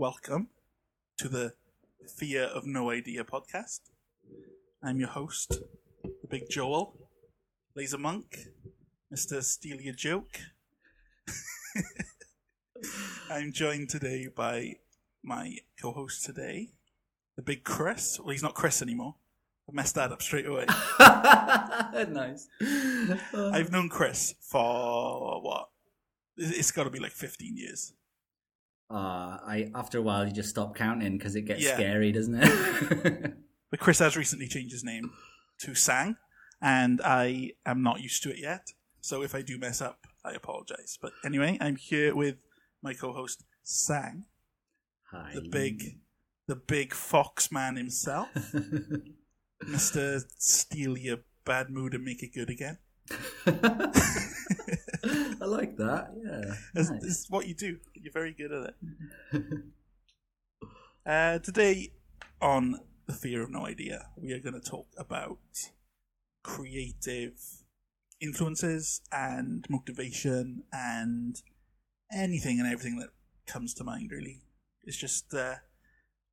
welcome to the Fear of No Idea podcast. I'm your host, the Big Joel, Laser Monk, Mr. Steal Your Joke. I'm joined today by my co host today, the Big Chris. Well, he's not Chris anymore. I messed that up straight away. nice. I've known Chris for what? It's got to be like 15 years. Uh, I after a while you just stop counting because it gets Yeah. scary, doesn't it? But Chris has recently changed his name to Sang, and I am not used to it yet. So if I do mess up, I apologize. But anyway, I'm here with my co-host Sang, Hi. the big, the big fox man himself, Mister Steal Your Bad Mood and Make It Good Again. I like that. Yeah. That's, Nice. this is what you do. You're very good at it. Uh, today on the fear of no idea, we are going to talk about creative influences and motivation and anything and everything that comes to mind. Really, it's just uh, a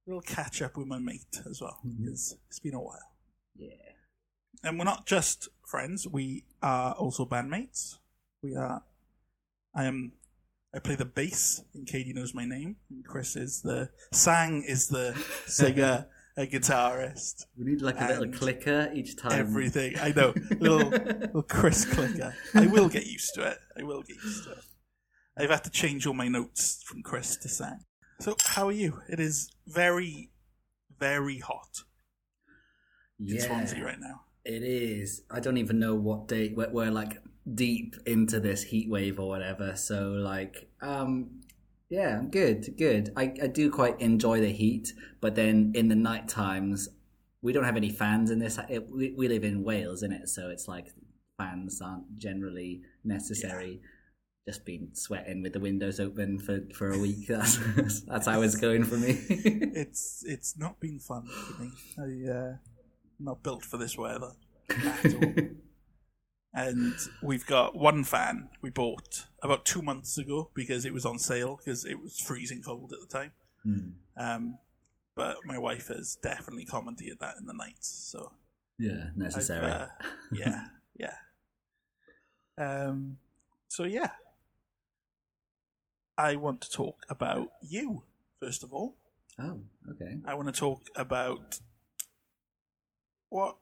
little catch up with my mate as well because it's been a while. Yeah. And we're not just friends; we are also bandmates. We are. I am. I play the bass, and Katie knows my name. And Chris is the sang is the singer, a guitarist, We need like a little clicker each time. everything. I know, little little Chris clicker. I will get used to it. I will get used to it. I've had to change all my notes from Chris to sang. So, how are you? It is very, very hot yeah. in Swansea right now. It is. I don't even know what day we're, we're like deep into this heat wave or whatever. So like, um, yeah, good, good. I, I do quite enjoy the heat, but then in the night times, we don't have any fans in this. It, we, we live in Wales, in it, so it's like fans aren't generally necessary. Just been sweating with the windows open for, for a week. That's that's how it's going for me. it's it's not been fun for me. I uh, not built for this weather at all. and we've got one fan we bought about two months ago because it was on sale because it was freezing cold at the time. Hmm. Um, but my wife has definitely commented that in the nights. So yeah, necessary. uh, yeah, yeah. Um, so yeah, I want to talk about you first of all. oh, okay. I want to talk about what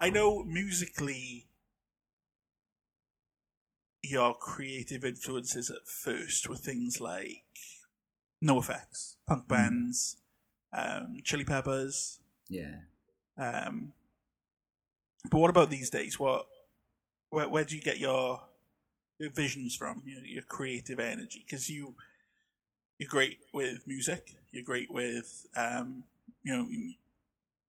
I know musically. Your creative influences at first were things like NOFX, punk bands, um, Chili Peppers. Yeah. Um, but what about these days? What, where, where do you get your your visions from? Your, your creative energy? Because you you're great with music. You're great with um, you know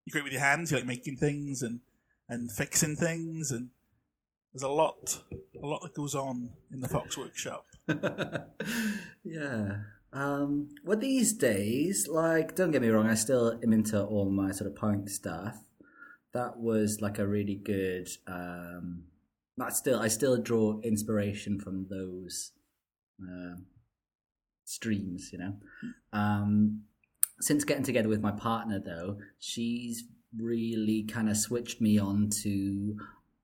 you're great with your hands. You like making things and and fixing things and there's a lot a lot that goes on in the Fox Workshop. yeah. Um, well, these days, like, don't get me wrong, I still am into all my sort of punk stuff. That was like a really good. Um, that still, I still draw inspiration from those um streams, you know. Um, since getting together with my partner, though, she's really kind of switched me on to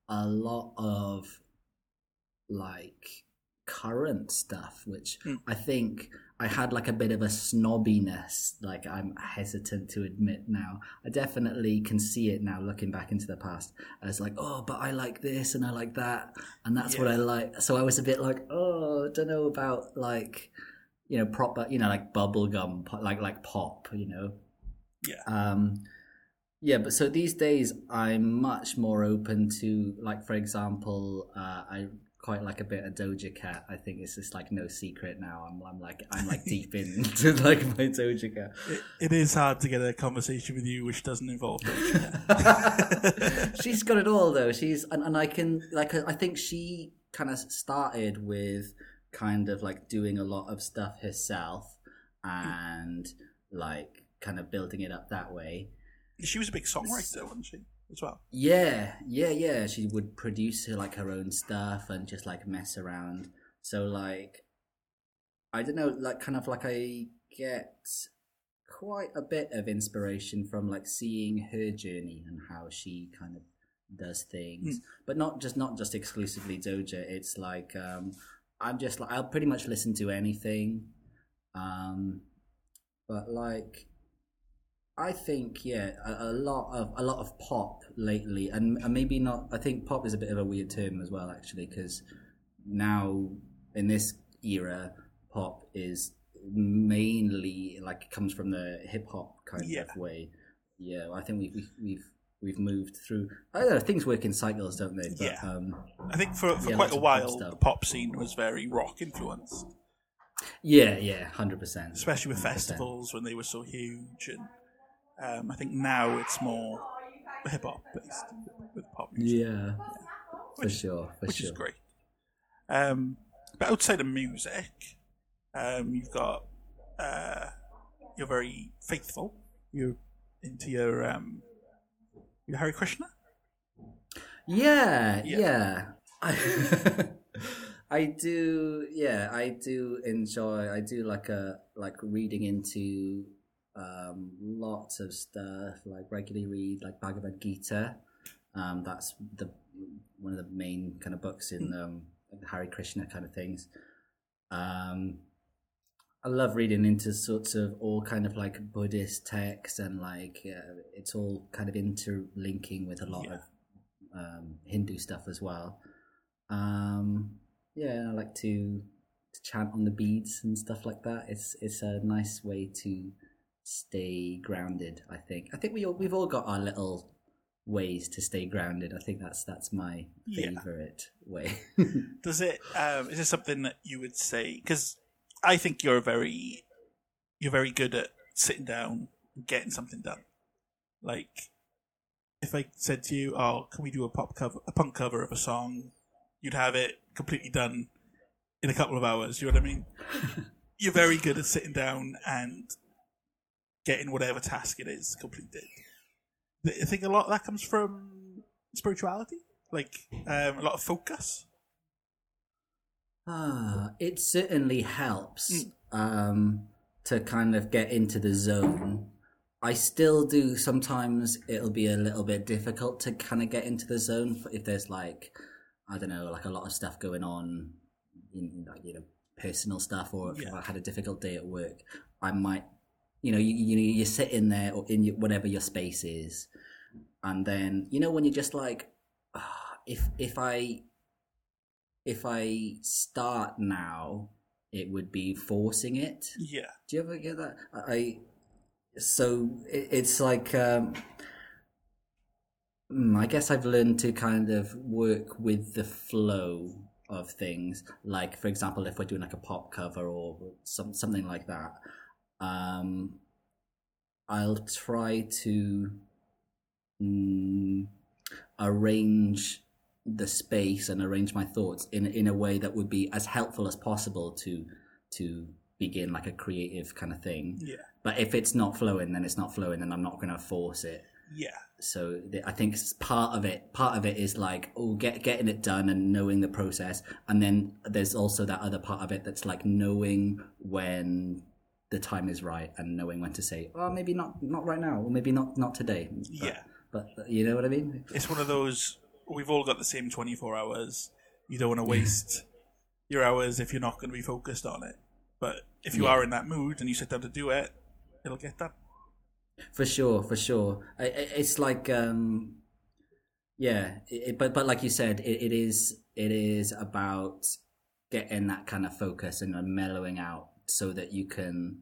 a lot of like current stuff, which Hmm. I think I had like a bit of a snobbiness, like I'm hesitant to admit now. I definitely can see it now looking back into the past as like, oh, but I like this and I like that, and that's what I like. So I was a bit like, oh, I don't know about like, you know, proper, you know, like bubblegum, like like pop, you know. Yeah. Um, yeah, but so these days I'm much more open to, like, for example, uh, I quite like a bit of Doja Cat. I think it's just like no secret now. I'm, I'm like, I'm like deep into like my Doja Cat. It, it is hard to get a conversation with you which doesn't involve. She's got it all though. She's and, and I can like I think she kind of started with kind of like doing a lot of stuff herself and like kind of building it up that way. she was a big songwriter, wasn't she? As well. Yeah, yeah, yeah. She would produce her like her own stuff and just like mess around. So like, I don't know, like kind of like I get quite a bit of inspiration from like seeing her journey and how she kind of does things, but not just not just exclusively Doja. It's like um, I'm just like I'll pretty much listen to anything, um, but like I think yeah, a, a lot of a lot of pop lately, and, and maybe not. I think pop is a bit of a weird term as well, actually, because now in this era, pop is mainly like it comes from the hip hop kind Yeah. of way. Yeah, I think we, we, we've we've moved through. I don't know. Things work in cycles, don't they? But, Yeah. Um, I think for, for Yeah, quite a while, the pop scene was very rock influenced, yeah, yeah, hundred percent. especially with festivals when they were so huge. And um, I think now it's more hip hop based with pop music, Yeah, for sure, for which sure. is great. Um, but outside of music, um, you've got uh, you're very faithful. You're into your um, your Hare Krishna. Yeah, Yeah. yeah. I, I do. Yeah, I do enjoy. I do like a like reading into um, lots of stuff. Like regularly read like Bhagavad Gita. Um, that's the one of the main kind of books in um, Hare Krishna kind of things. Um, I love reading into sorts of all kind of like Buddhist texts and like uh, it's all kind of interlinking with a lot Yeah. of um, Hindu stuff as well. Um, yeah, I like to, to chant on the beads and stuff like that. It's it's a nice way to stay grounded. I think. I think we all, we've all got our little ways to stay grounded. I think that's that's my Yeah. favorite way. Does it? Um, is it something that you would say? Because I think you're very, you're very good at sitting down and getting something done. Like, if I said to you, "Oh, can we do a pop cover, a punk cover of a song?" You'd have it completely done in a couple of hours. You know what I mean? you're very good at sitting down and getting whatever task it is completed. I think a lot of that comes from spirituality, like um, a lot of focus. Ah, it certainly helps Mm. um, to kind of get into the zone. I still do sometimes. It'll be a little bit difficult to kind of get into the zone if there's like, I don't know, like a lot of stuff going on, in, like, you know, personal stuff, or if Yeah. I had a difficult day at work, I might, you know, you you you're sitting there or in your, whatever your space is, and then you know when you're just like, ah, if if I if I start now, it would be forcing it. Yeah, Do you ever get that? I so it, it's like um, mm, I guess I've learned to kind of work with the flow of things. Like for example, if we're doing like a pop cover or some something like that, um, I'll try to mm, arrange the space and arrange my thoughts in in a way that would be as helpful as possible to to begin like a creative kind of thing. yeah, But if it's not flowing, then it's not flowing, and I'm not going to force it. yeah, So the, I think part of it, part of it is like oh, get getting it done and knowing the process, and then there's also that other part of it that's like knowing when the time is right and knowing when to say, oh, maybe not not right now, or maybe not not today. But, Yeah. But you know what I mean? It's one of those. We've all got the same twenty-four hours. You don't want to waste your hours if you're not going to be focused on it. But if you Yeah. are in that mood and you sit down to do it, it'll get done. For sure, for sure. It's like, um, yeah, it, but but like you said, it, it is it is about getting that kind of focus and mellowing out so that you can,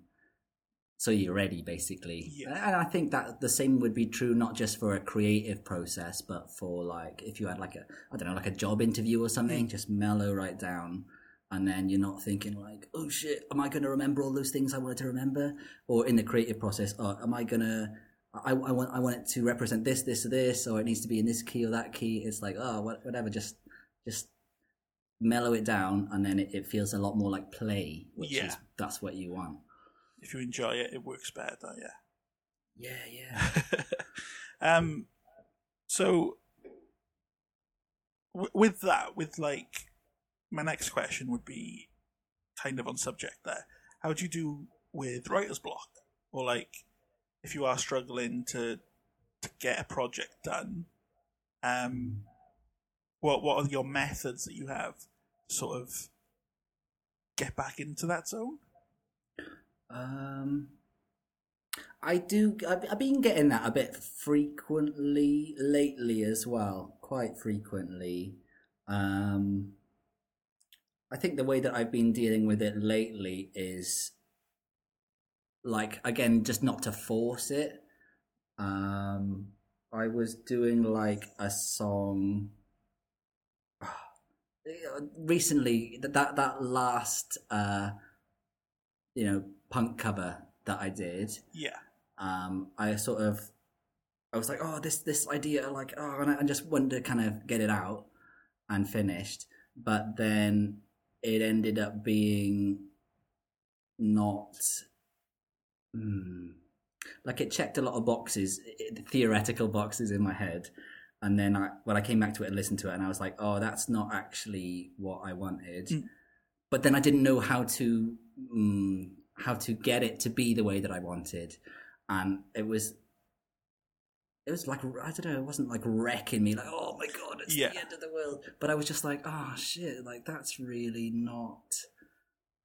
so you're ready, basically. Yeah. And I think that the same would be true not just for a creative process, but for like if you had like a I don't know like a job interview or something, mm. just mellow right down. And then you're not thinking like, oh shit, am I going to remember all those things I wanted to remember? Or in the creative process, oh, am I going to, I, I want, I want it to represent this, this, or this, or it needs to be in this key or that key. It's like, oh, what- whatever, just, just mellow it down, and then it, it feels a lot more like play, which Yeah. is that's what you want. If you enjoy it, it works better. Yeah. Yeah, yeah. um, so w- with that, with like, my next question would be kind of on subject there. How do you do with writer's block? or like if you are struggling to to get a project done, um, what what are your methods that you have to sort of get back into that zone? Um, I do. I've, I've been getting that a bit frequently lately as well, quite frequently. Um, I think the way that I've been dealing with it lately is like again, just not to force it. Um, I was doing like a song recently. That that, last, uh, you know, punk cover that I did. Yeah. Um, I sort of, I was like, oh, this this idea, like, oh, and I, I just wanted to kind of get it out and finished, but then it ended up being not. Hmm, like it checked a lot of boxes, theoretical boxes in my head, and then I, when I came back to it and listened to it, and I was like, oh, that's not actually what I wanted. Mm. But then I didn't know how to mm, how to get it to be the way that I wanted, and it was it was like I don't know, it wasn't like wrecking me, like oh my god, it's Yeah. the end of the world. But I was just like, oh shit, like that's really not.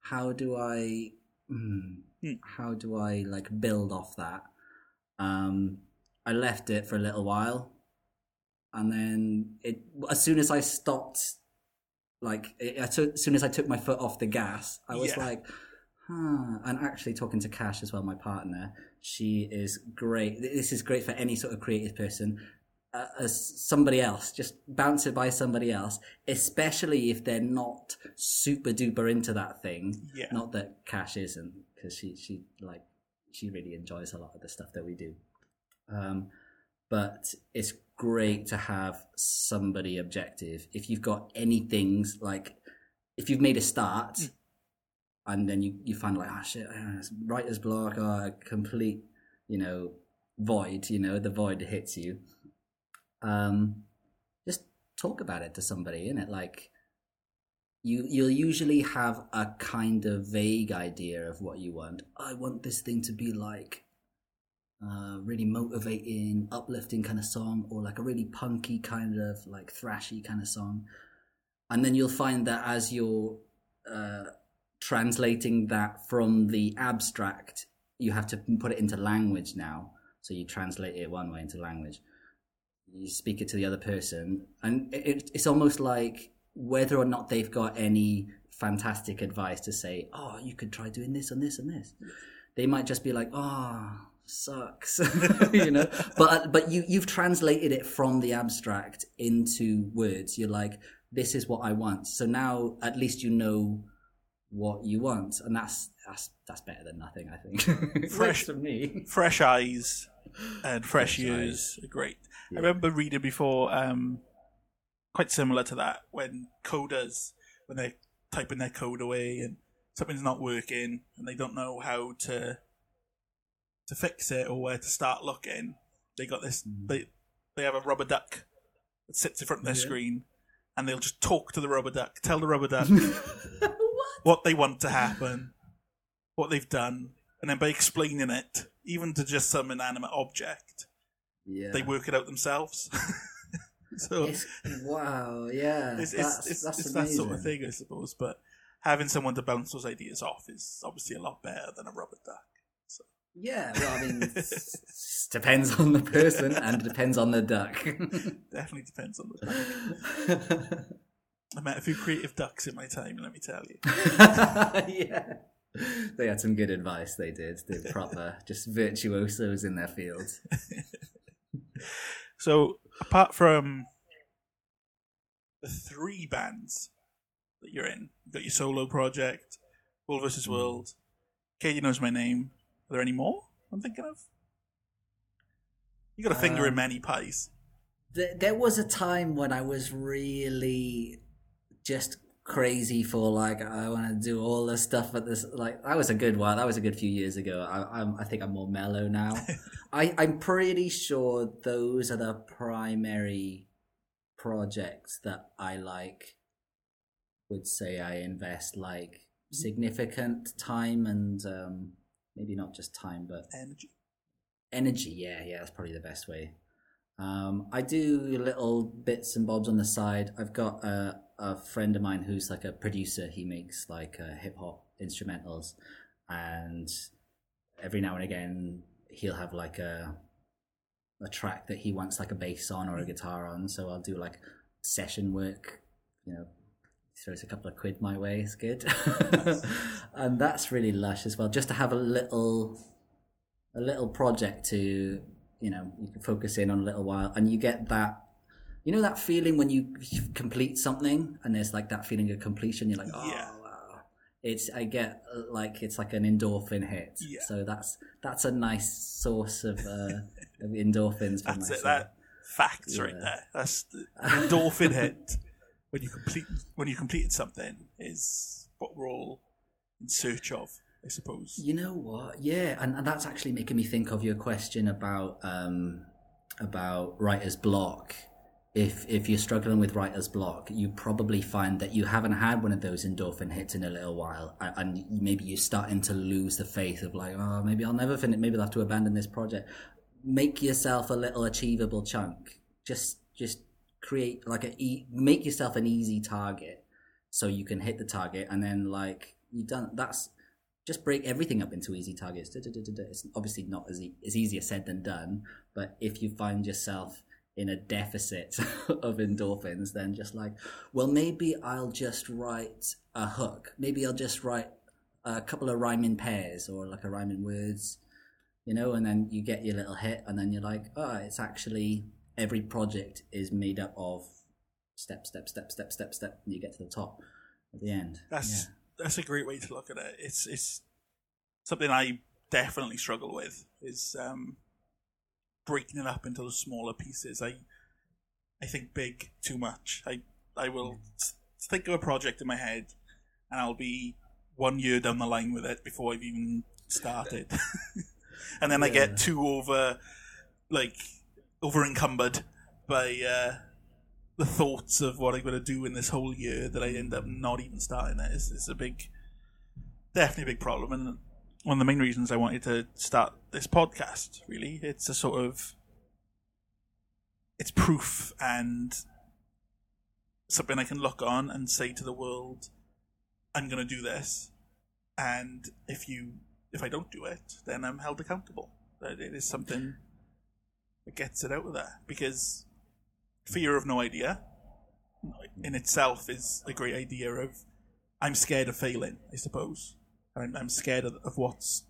How do I? Mm, Hmm. How do I like build off that? Um, I left it for a little while, and then it as soon as I stopped, like it, I took, as soon as I took my foot off the gas, I was Yeah. like, huh. And actually talking to Cash as well, my partner, she is great. This is great for any sort of creative person. Uh, as somebody else, just bounce it by somebody else, especially if they're not super duper into that thing. Yeah. Not that Cash isn't, because she she like she really enjoys a lot of the stuff that we do. Um, but it's great to have somebody objective. If you've got any things like, if you've made a start, Mm. And then you you find like, ah shit, uh, writer's block or a complete, you know, void. You know, the void hits you. Um, just talk about it to somebody, in it Like, you you'll usually have a kind of vague idea of what you want. I want this thing to be like a really motivating, uplifting kind of song, or like a really punky kind of like thrashy kind of song. And then you'll find that as you're uh, translating that from the abstract, you have to put it into language now. So you translate it one way into language. You speak it to the other person, and it, it, it's almost like whether or not they've got any fantastic advice to say, oh, you could try doing this and this and this. They might just be like, oh, sucks, you know. But but you you've translated it from the abstract into words. You're like, this is what I want. So now at least you know what you want, and that's that's that's better than nothing. I think. Fresh- for me. Fresh eyes and fresh, Fresh ears are great. Yeah. I remember reading before, um, quite similar to that, when coders, when they're typing their code away and something's not working and they don't know how to to fix it or where to start looking, they got this. They they have a rubber duck that sits in front of their Yeah. screen, and they'll just talk to the rubber duck, tell the rubber duck what? they want to happen, what they've done, and then by explaining it, even to just some inanimate object, Yeah. they work it out themselves. so It's, wow. Yeah. it's, that's it's, that's it's that sort of thing, I suppose. But having someone to bounce those ideas off is obviously a lot better than a rubber duck. So Yeah, well, I mean, depends on the person and it depends on the duck. definitely depends on the duck. I met a few creative ducks in my time, let me tell you. yeah. They had some good advice, they did. They're proper, just virtuosos in their fields. So apart from the three bands that you're in, you've got your solo project, World versus Hmm. World, Katie knows my name. Are there any more I'm thinking of? You got a finger in Um, many pies. There, there was a time when I was really just crazy for like I want to do all this stuff at this like that was a good while that was a good few years ago I I'm, I think I'm more mellow now I I'm pretty sure those are the primary projects that I like would say I invest like significant time and um maybe not just time, but Energy. energy. Yeah, yeah, that's probably the best way. Um, I do little bits and bobs on the side. I've got a, a friend of mine who's like a producer. He makes like uh, hip hop instrumentals, and every now and again he'll have like a a track that he wants like a bass on or a guitar on. So I'll do like session work. You know, throws a couple of quid my way. It's good, and that's really lush as well. Just to have a little a little project to you know you can focus in on a little while and you get that you know that feeling when you complete something and there's like that feeling of completion you're like oh Yeah. wow it's i get like it's like an endorphin hit Yeah. so that's that's a nice source of uh of endorphins for That's myself it. That facts right there. That's the endorphin hit when you complete when you completed something is what we're all in search of, I suppose. You know what? Yeah, and, and that's actually making me think of your question about um, about writer's block. If if you're struggling with writer's block, you probably find that you haven't had one of those endorphin hits in a little while, and, maybe you're starting to lose the faith of like, oh, maybe I'll never finish. Maybe I'll have to abandon this project. Make yourself a little achievable chunk. Just just create like a make yourself an easy target so you can hit the target and then like you done that's just break everything up into easy targets. It's obviously not as e- as easier said than done, but if you find yourself in a deficit of endorphins, then just like, well, maybe I'll just write a hook. Maybe I'll just write a couple of rhyming pairs or like a rhyming words, you know, and then you get your little hit, and then you're like, oh, it's actually every project is made up of step, step, step, step, step, step, and you get to the top at the end. That's Yeah. that's a great way to look at it. It's it's something I definitely struggle with is um, breaking it up into the smaller pieces. I I think big too much. I I will s- think of a project in my head, and I'll be one year down the line with it before I've even started, and then I get too over like over encumbered by uh, the thoughts of what I'm going to do in this whole year that I end up not even starting it. It's, it's a big, definitely a big problem, and one of the main reasons I wanted to start this podcast. Really, it's a sort of, it's proof and something I can look on and say to the world, "I'm going to do this," and if you, if I don't do it, then I'm held accountable. That it is something that gets it out of there because fear of no idea in itself is a great idea of I'm scared of failing, I suppose. And I'm, I'm scared of, of what's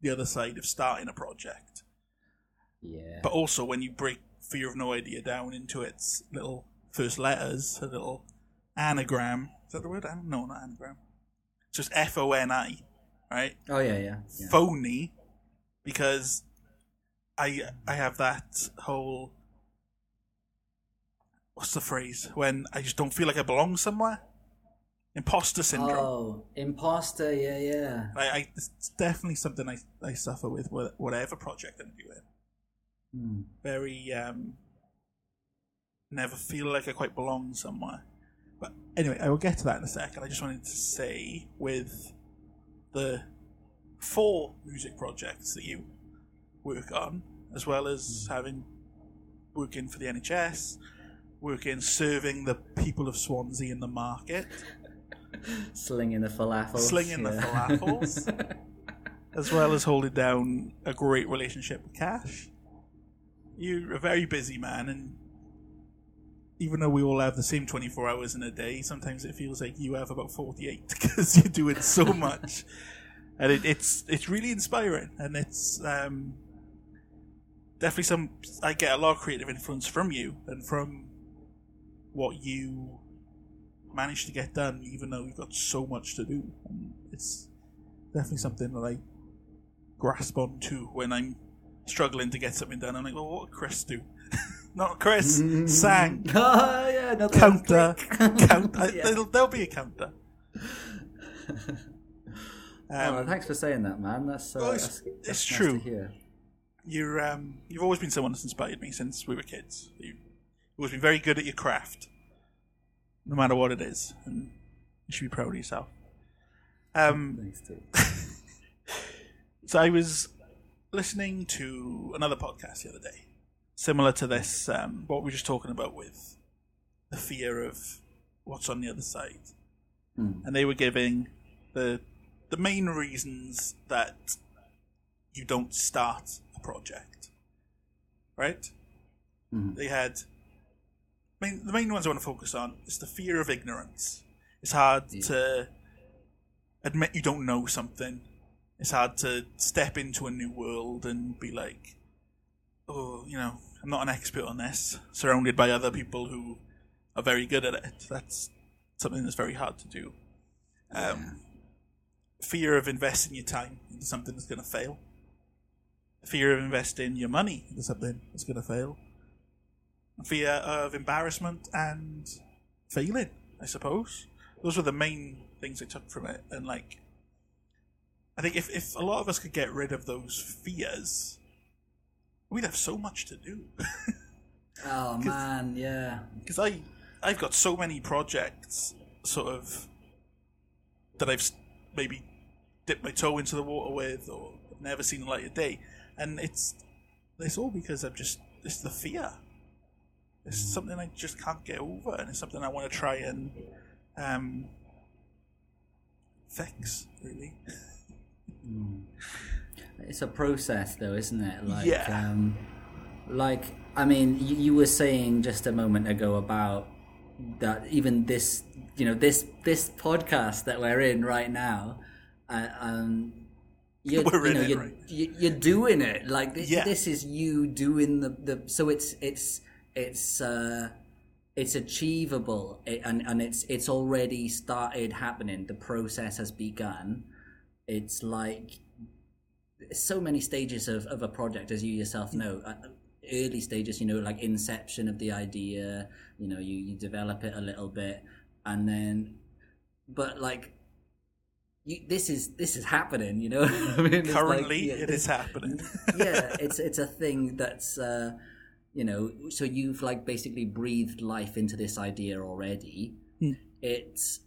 the other side of starting a project. Yeah. But also, when you break fear of no idea down into its little first letters, a little anagram. Is that the word? No, not anagram. It's just F O N I, right? oh yeah, yeah. yeah. phony because I I have that whole what's the phrase when I just don't feel like I belong somewhere. Imposter syndrome. Oh, imposter. Yeah, yeah. I, I, it's definitely something I, I suffer with whatever project I'm doing. Hmm. Very um, never feel like I quite belong somewhere. But anyway, I will get to that in a second. I just wanted to say with the four music projects that you work on, as well as having working for the NHS, working serving the people of Swansea in the market, Slinging the falafels. slinging the falafels, as well as holding down a great relationship with Cash. You're a very busy man, and even though we all have the same 24 hours in a day, sometimes it feels like you have about 48 because you're doing so much. And it, it's it's really inspiring, and it's um, definitely some. I get a lot of creative influence from you and from what you manage to get done, even though we've got so much to do. And it's definitely something that I grasp onto when I'm struggling to get something done. I'm like, well, what would Chris do? Not Chris, sang. oh yeah, another Counter, counter. Yeah. There'll, there'll be a counter. Um, oh, thanks for saying that, man. That's, uh, Well, it's- that's, that's it's nice true. To you're um, you've always been someone that's inspired me since we were kids. You've always been very good at your craft, no matter what it is, and you should be proud of yourself. Um, Thanks too. So I was listening to another podcast the other day, similar to this, um, what we were just talking about with the fear of what's on the other side, Hmm. and they were giving the the main reasons that you don't start a project, right? Mhm. They had. Mean, the main ones I want to focus on is the fear of ignorance. It's hard Yeah. to admit you don't know something. It's hard to step into a new world and be like, oh, you know, I'm not an expert on this, surrounded by other people who are very good at it. That's something that's very hard to do. Um, Fear of investing your time into something that's going to fail. Fear of investing your money into something that's going to fail. Fear of embarrassment and failing, I suppose. Those were the main things I took from it. And, like, I think if, if a lot of us could get rid of those fears, we'd have so much to do. Oh man, yeah. because I I've got so many projects sort of that I've maybe dipped my toe into the water with or never seen the light of day, and it's it's all because I've just it's the fear. It's something I just can't get over, and it's something I want to try and um, fix. Really, It's a process, though, isn't it? Like, Yeah. um, like I mean, you, you were saying just a moment ago about that. Even this, you know, this this podcast that we're in right now, uh, um, you're, We're you know, it, you're, right? you're doing it. Like this, Yeah. this is you doing the the. So it's it's it's. uh it's achievable it, and and it's it's already started happening the process has begun it's like so many stages of, of a project as you yourself know Uh, early stages you know like inception of the idea you know you you develop it a little bit and then but like you, this is this is happening you know I mean, it's like, yeah, it this- is happening. yeah, it's it's a thing that's uh, you know. So you've like basically breathed life into this idea already. Hmm. It's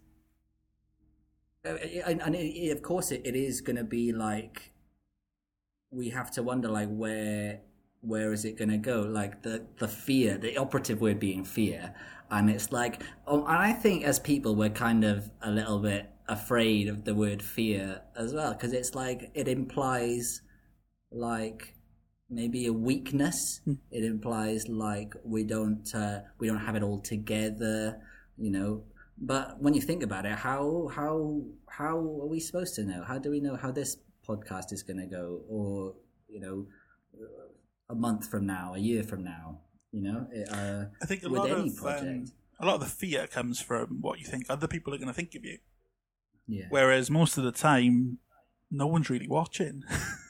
uh, and, and it, of course it, it is going to be like we have to wonder like where where is it going to go like the the fear the operative word being fear and it's like oh, and i think as people we're kind of a little bit afraid of the word fear as well because it's like it implies like maybe a weakness. It implies like we don't uh, we don't have it all together you know. But when you think about it how how how are we supposed to know? How do we know how this podcast is going to go? Or you know a month from now a year from now you know it, uh, I think a with lot any of um, project. a lot of the fear comes from what you think other people are going to think of you. yeah. Whereas most of the time, no one's really watching.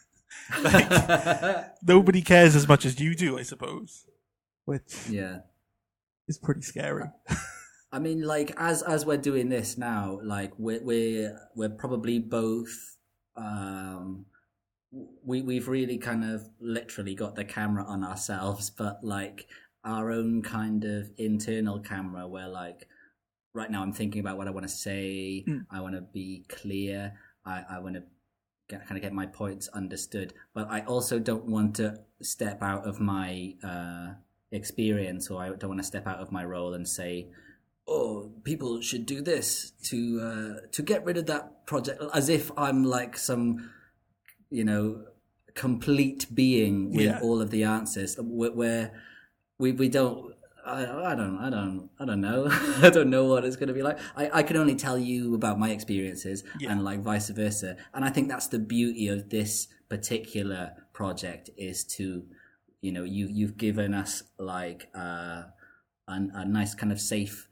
like, nobody cares as much as you do, I suppose. Which yeah is pretty scary. I mean, like as as we're doing this now, like we're we're we're probably both um we we've really kind of literally got the camera on ourselves, but like our own kind of internal camera where like right now I'm thinking about what I want to say, Mm. I want to be clear, I I want to get, kind of get my points understood, but I also don't want to step out of my uh experience or I don't want to step out of my role and say oh, people should do this to uh, to get rid of that project, as if I'm like some, you know, complete being with Yeah. all of the answers. Where, where we we don't. I, I don't I don't I don't know I don't know what it's going to be like. I, I can only tell you about my experiences Yeah. and like vice versa. And I think that's the beauty of this particular project is to, you know, you you've given us like uh, a, a nice kind of safe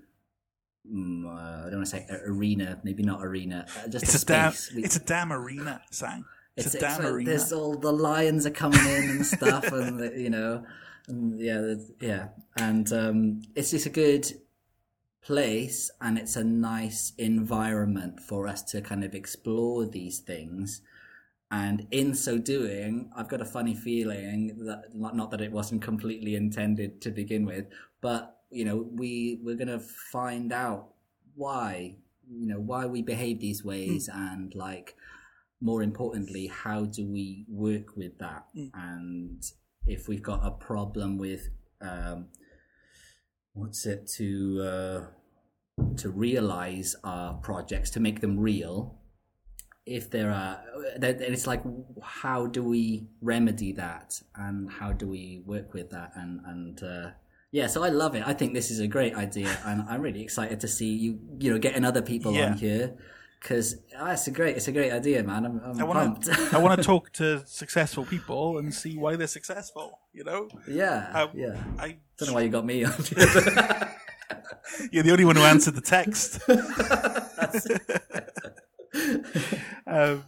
mm, uh, I don't want to say arena, maybe not arena, uh, just It's a a damn. space. We- It's a damn arena, Sang. It's, it's, a damn it's, arena. There's all the lions are coming in and stuff, and the, you know, yeah, yeah, and um, it's just a good place, and it's a nice environment for us to kind of explore these things. And in so doing, I've got a funny feeling that not, not that it wasn't completely intended to begin with, but you know, we we're gonna find out why you know why we behave these ways and like more importantly, how do we work with that? Mm. And if we've got a problem with um, what's it to uh, to realize our projects to make them real if there are then it's like how do we remedy that? And how do we work with that? And and uh, yeah so i love it. I think this is a great idea and i'm really excited to see you you know getting other people Yeah. on here because ah, it's a great it's a great idea man i'm, I'm I want pumped to I want to talk to successful people and see why they're successful. You know, yeah I- yeah I don't know why you got me on you're the only one who answered the text. um,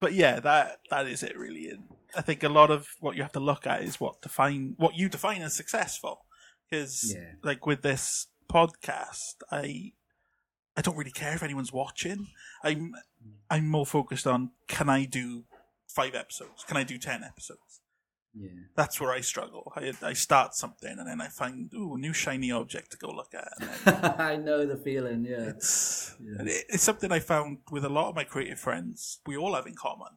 but yeah, that that is it really. And I think a lot of what you have to look at is what define what you define as successful. Because Yeah. like with this podcast, I I don't really care if anyone's watching. I'm I'm more focused on can I do five episodes? Can I do ten episodes? yeah That's where I struggle. I, I start something and then I find ooh new shiny object to go look at. Then i know the feeling yeah it's, Yeah. it- it's something I found with a lot of my creative friends. We all have in common.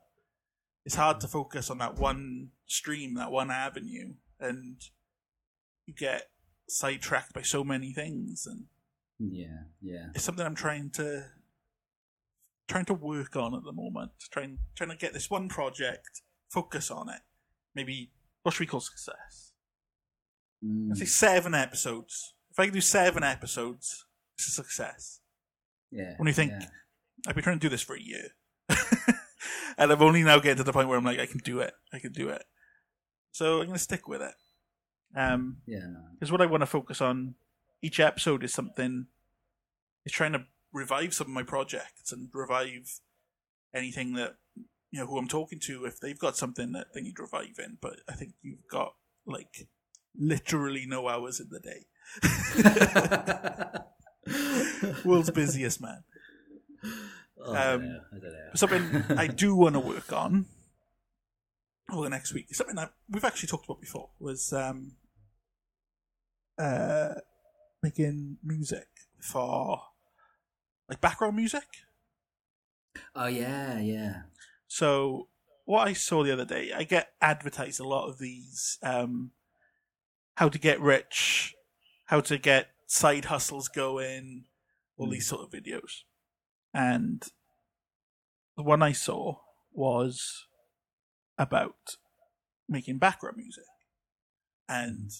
It's hard to focus on that one stream, that one avenue, and you get sidetracked by so many things. And yeah yeah it's something I'm trying to trying to work on at the moment. Trying trying to get this one project, focus on it. Maybe what should we call success? Mm, I say seven episodes. If I can do seven episodes, it's a success. yeah when you think- yeah. I've been trying to do this for a year. and I've only now getting to the point where I'm like, I can do it. I can do it. So I'm going to stick with it. Um, yeah because what I want to focus on each episode is something, is trying to revive some of my projects and revive anything that, you know, who I'm talking to, if they've got something that they need reviving. But I think you've got, like, literally no hours in the day. World's busiest man. Oh, I Um, don't know. I don't know. something I do want to work on over the next week. Something that we've actually talked about before was um, uh, making music for like background music. Oh yeah, yeah. So what I saw the other day, I get advertised a lot of these um, how to get rich, how to get side hustles going, all these sort of videos. And the one I saw was about making background music. And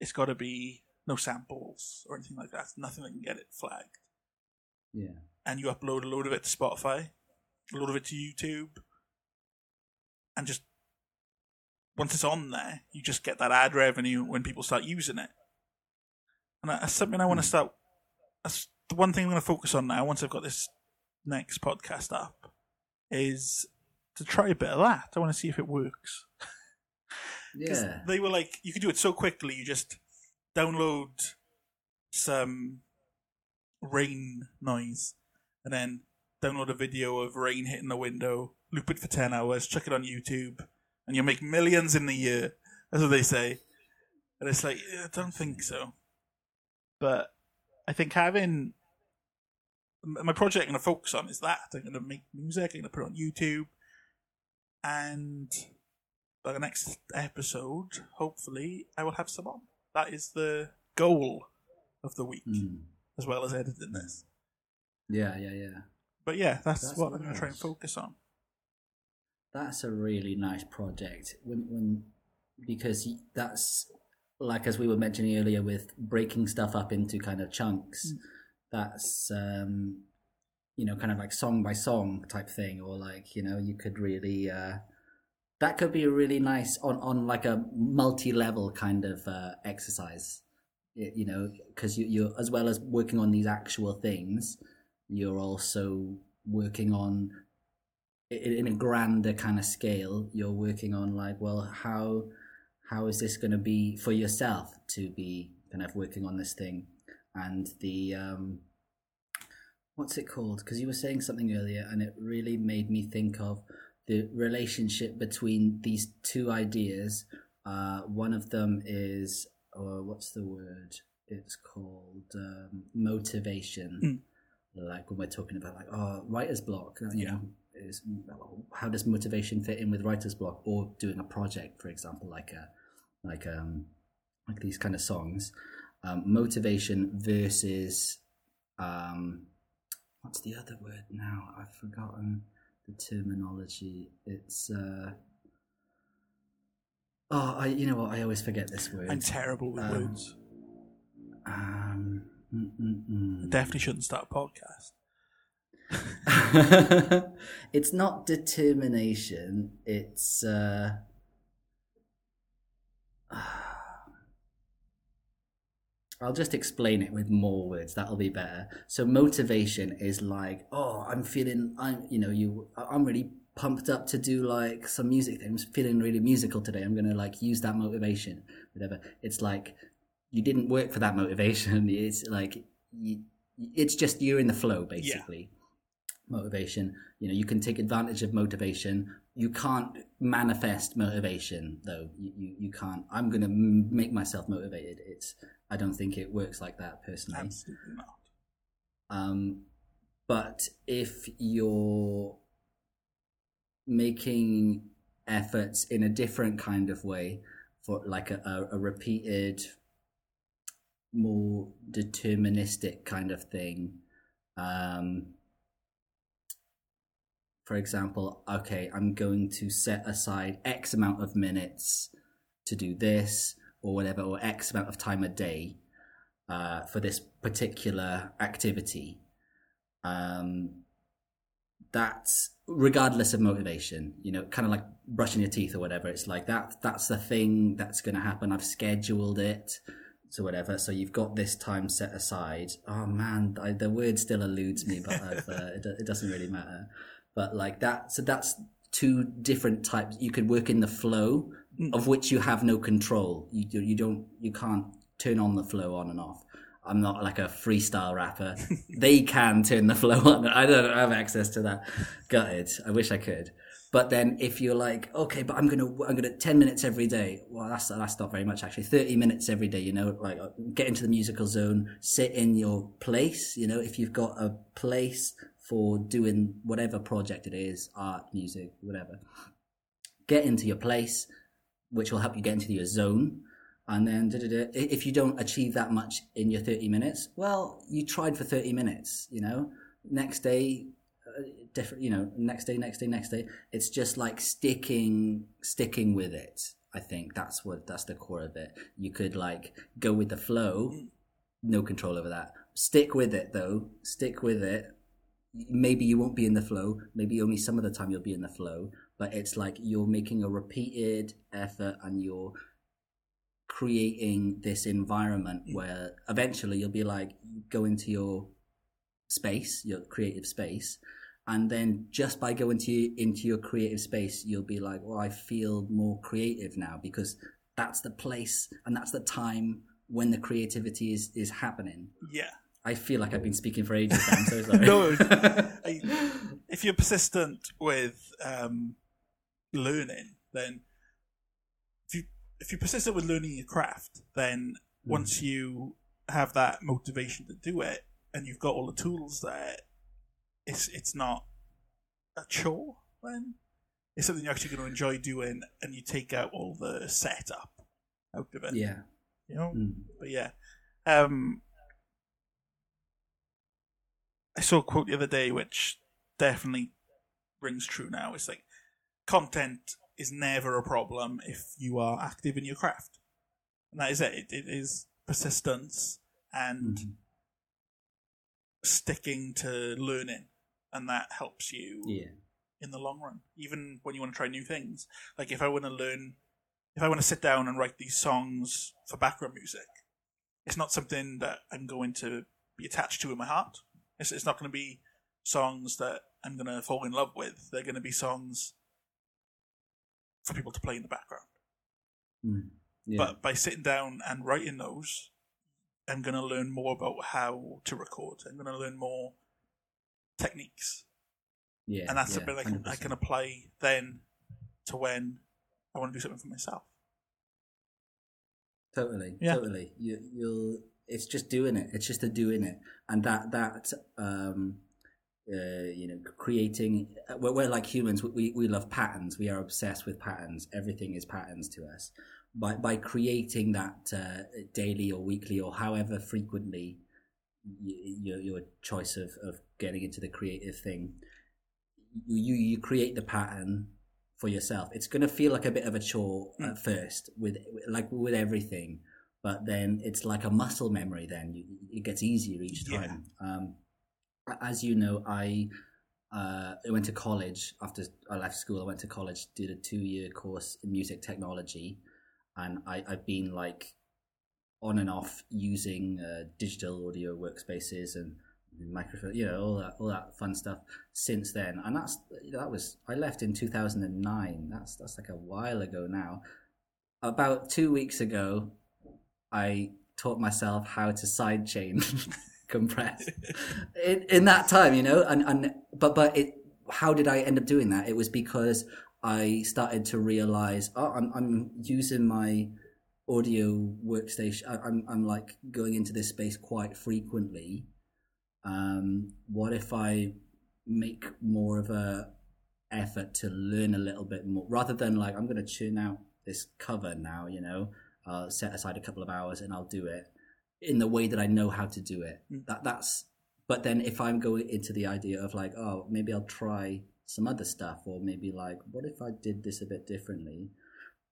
it's got to be no samples or anything like that. Nothing that can get it flagged Yeah. and you upload a load of it to Spotify, a load of it to YouTube, and just once it's on there, you just get that ad revenue when people start using it. And that's something I want to hmm. start. That's the one thing I'm going to focus on now. Once I've got this next podcast up, is to try a bit of that. I want to see if it works. Yeah. They were like, you could do it so quickly. You just download some rain noise and then download a video of rain hitting the window, loop it for 10 hours, check it on YouTube, and you'll make millions in a year. That's what they say. And it's like, I don't think so. But I think having my project I'm going to focus on is that. I'm going to make music, I'm going to put it on YouTube. And by the next episode, hopefully, I will have some on. That is the goal of the week, Mm. as well as editing this. Yeah, yeah, yeah. But yeah, that's, That's what I'm going to try and focus on. That's a really nice project. When when because that's like as we were mentioning earlier with breaking stuff up into kind of chunks. Mm. That's um you know kind of like song by song type thing or like you know you could really uh that could be a really nice on on like a multi-level kind of uh exercise you know because you, you're as well as working on these actual things you're also working on in a grander kind of scale you're working on like well how how is this going to be for yourself to be kind of working on this thing? And the um what's it called? Because you were saying something earlier and it really made me think of the relationship between these two ideas uh one of them is or what's the word it's called um, motivation Mm. like when we're talking about like oh writer's block you Yeah. know is how does motivation fit in with writer's block or doing a project, for example, like a like um like these kind of songs. Um, motivation versus um, what's the other word now? I've forgotten terminology. It's uh, oh, I you know what? I always forget this word. I'm terrible with Um, words. Um, mm, mm, mm. Definitely shouldn't start a podcast. it's not determination. It's uh, I'll just explain it with more words. That'll be better. So motivation is like, oh, I'm feeling, I'm, you know, you, I'm really pumped up to do like some music. I'm feeling really musical today. I'm gonna like use that motivation, whatever. It's like you didn't work for that motivation. It's like you, it's just you're in the flow, basically. Motivation. You know, you can take advantage of motivation. You can't manifest motivation, though. You you, you can't. I'm gonna m- make myself motivated. It's. I don't think it works like that personally. Absolutely not. Um, but if you're making efforts in a different kind of way, for like a, a, a repeated, more deterministic kind of thing, um, for example, okay, I'm going to set aside X amount of minutes to do this or whatever, or X amount of time a day uh, for this particular activity. Um, that's regardless of motivation, you know, kind of like brushing your teeth or whatever. It's like that, that's the thing that's going to happen. I've scheduled it. So whatever. So you've got this time set aside. Oh man, I, the word still eludes me, but uh, it, it doesn't really matter. But like that, so that's two different types. You could work in the flow mm. of which you have no control. You you don't you can't turn on the flow on and off. I'm not like a freestyle rapper. they can turn the flow on. I don't have access to that. Gutted. I wish I could. But then if you're like, okay, but I'm gonna I'm gonna ten minutes every day. Well, that's that's not very much actually. Thirty minutes every day. You know, like get into the musical zone. Sit in your place. You know, if you've got a place for doing whatever project it is, art, music, whatever. Get into your place, which will help you get into your zone. And then, da-da-da. If you don't achieve that much in your 30 minutes, well, you tried for 30 minutes, you know? Next day, uh, different, you know, next day, next day, next day. It's just like sticking, sticking with it. I think that's what, that's the core of it. You could like go with the flow, no control over that. Stick with it though, stick with it. Maybe you won't be in the flow, maybe only some of the time you'll be in the flow, but it's like you're making a repeated effort and you're creating this environment mm. where eventually you'll be like go into your space your creative space and then just by going to into your creative space you'll be like well i feel more creative now because that's the place and that's the time when the creativity is is happening Yeah. I feel like i've been speaking for ages i'm so sorry No, I, if you're persistent with um, learning, then if you if you're persistent with learning your craft, then once you have that motivation to do it, and you've got all the tools there, it's it's not a chore. Then it's something you're actually going to enjoy doing, and you take out all the setup out of it. yeah You know. Mm. But yeah, um, I saw a quote the other day which definitely rings true now. It's like content is never a problem if you are active in your craft, and that is it. It, it is persistence and Mhm. sticking to learning, and that helps you yeah in the long run, even when you want to try new things. Like if I want to learn, if I want to sit down and write these songs for background music, it's not something that I'm going to be attached to in my heart. It's, it's not going to be songs that I'm going to fall in love with. They're going to be songs for people to play in the background. Mm. yeah But by sitting down and writing those, I'm going to learn more about how to record. I'm going to learn more techniques yeah and that's yeah, something I can, 100%. can apply then to when I want to do something for myself. Totally, Yeah. totally. You, you'll. It's just doing it. It's just a doing it, and that that um, uh, you know, creating. We're, we're like humans. We we love patterns. We are obsessed with patterns. Everything is patterns to us. By by creating that uh, daily or weekly or however frequently, your your choice of of getting into the creative thing, you you create the pattern for yourself. It's going to feel like a bit of a chore at first, with like with everything, but then it's like a muscle memory. Then you, it gets easier each time. Yeah. Um, as you know, I uh, I went to college after I left school. I went to college, did a two year course in music technology, and I, I've been like on and off using uh, digital audio workspaces and microphone, you know, all that all that fun stuff since then. And that's that was I left in 2009. That's that's like a while ago now. About two weeks ago, I taught myself how to sidechain compress in, in that time, you know. And and but but it. How did I end up doing that? It was because I started to realize, oh, I'm I'm using my audio workstation. I, I'm I'm like going into this space quite frequently um, what if I make more of a effort to learn a little bit more rather than like I'm going to tune out this cover now, you know, I'll set aside a couple of hours and I'll do it in the way that I know how to do it. Mm. That that's but then if I'm going into the idea of like, oh, maybe I'll try some other stuff or maybe like what if I did this a bit differently?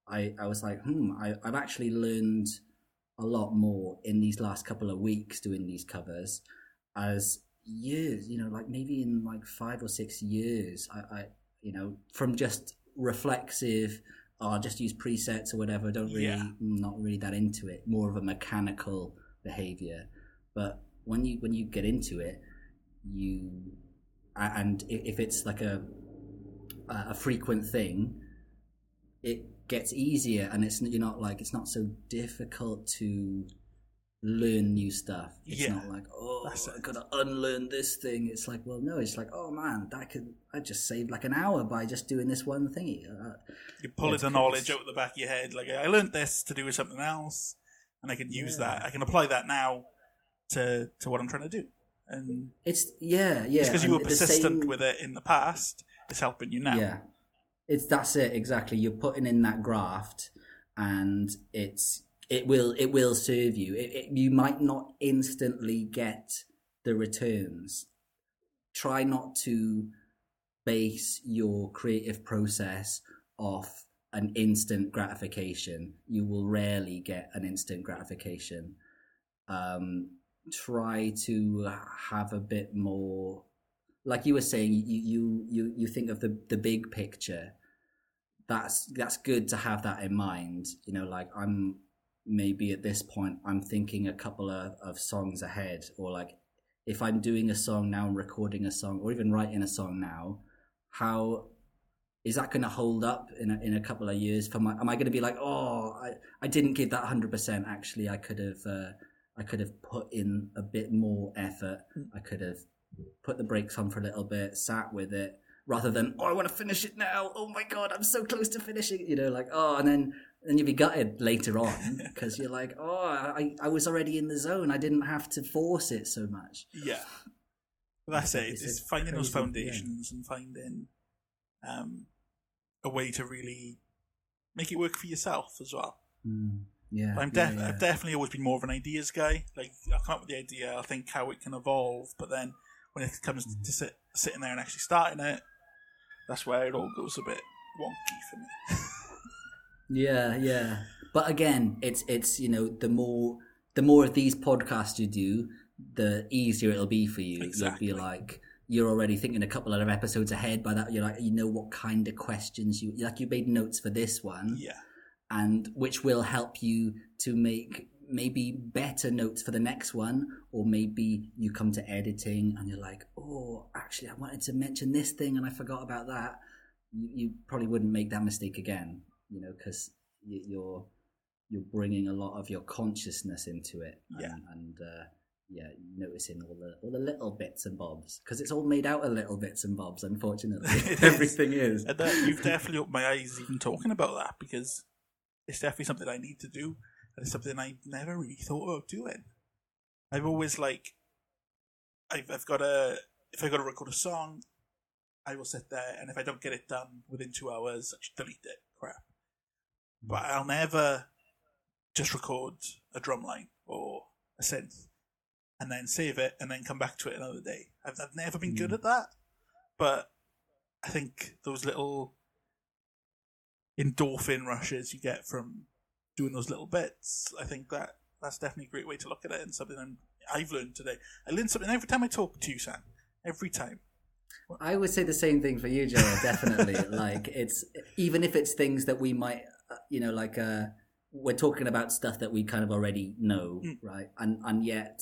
I, I was like, hmm, I, I've actually learned a lot more in these last couple of weeks doing these covers as years, you know, like maybe in like five or six years, I, I you know, from just reflexive, oh, just use presets or whatever, don't really, yeah. not really that into it, more of a mechanical behavior. But when you, when you get into it, you, and if it's like a, a frequent thing, it gets easier and it's, you're not like, it's not so difficult to learn new stuff. It's yeah. not like, oh, I gotta unlearn this thing. It's like, well, no, it's like, oh man, that could I just saved like an hour by just doing this one thingy. Uh, you pull yeah, the knowledge out of the back of your head. Like I learned this to do with something else, and I can use yeah. that. I can apply that now to to what I'm trying to do. And it's yeah, yeah. because you were persistent same... with it in the past, it's helping you now. Yeah, it's that's it exactly. You're putting in that graft, and it's it will it will serve you. It, it, you might not instantly get the returns. Try not to base your creative process off an instant gratification. You will rarely get an instant gratification. Um, try to have a bit more, like you were saying, you you you, you think of the the big picture. That's that's good to have that in mind. You know, like I'm maybe at this point I'm thinking a couple of, of songs ahead, or like if I'm doing a song now and recording a song, or even writing a song now, how is that going to hold up in a, in a couple of years? For my, am I going to be like, oh, I, I didn't give that hundred percent. Actually, I could have uh, I could have put in a bit more effort. Mm. I could have put the brakes on for a little bit, sat with it, rather than oh, I want to finish it now. Oh my god, I'm so close to finishing. You know, like oh, and then then you'll be gutted later on because you're like, oh, I, I was already in the zone. I didn't have to force it so much. Yeah, that's it. It's, it's finding those foundations and finding um, a way to really make it work for yourself as well. Mm, yeah, I'm def- yeah, yeah. I've definitely always been more of an ideas guy. Like I come up with the idea, I think how it can evolve, but then when it comes mm. to sit, sitting there and actually starting it, that's where it all goes a bit wonky for me. Yeah, yeah. But again, it's it's you know the more the more of these podcasts you do, the easier it'll be for you. Exactly. You'll be like you're already thinking a couple of episodes ahead. By that, you're like you know what kind of questions you like. You made notes for this one, yeah, and which will help you to make maybe better notes for the next one, or maybe you come to editing and you're like, oh, actually, I wanted to mention this thing and I forgot about that. You, you probably wouldn't make that mistake again you know, because you're you're bringing a lot of your consciousness into it, and, yeah, and uh, yeah, noticing all the all the little bits and bobs because it's all made out of little bits and bobs. Unfortunately, everything is. And that, you've definitely opened my eyes even talking about that because it's definitely something I need to do, and it's something I never really thought about doing. I've always like, I've I've got a if I got to record a song, I will sit there, and if I don't get it done within two hours, I just delete it. Crap. But I'll never just record a drum line or a synth and then save it and then come back to it another day. I've, I've never been good Mm. at that, but I think those little endorphin rushes you get from doing those little bits, I think that that's definitely a great way to look at it and something I'm, I've learned today. I learn something every time I talk to you, Sam. Every time. I would say the same thing for you, Joel. Definitely. like it's even if it's things that we might, you know, like uh, we're talking about stuff that we kind of already know, Mm. right? And and yet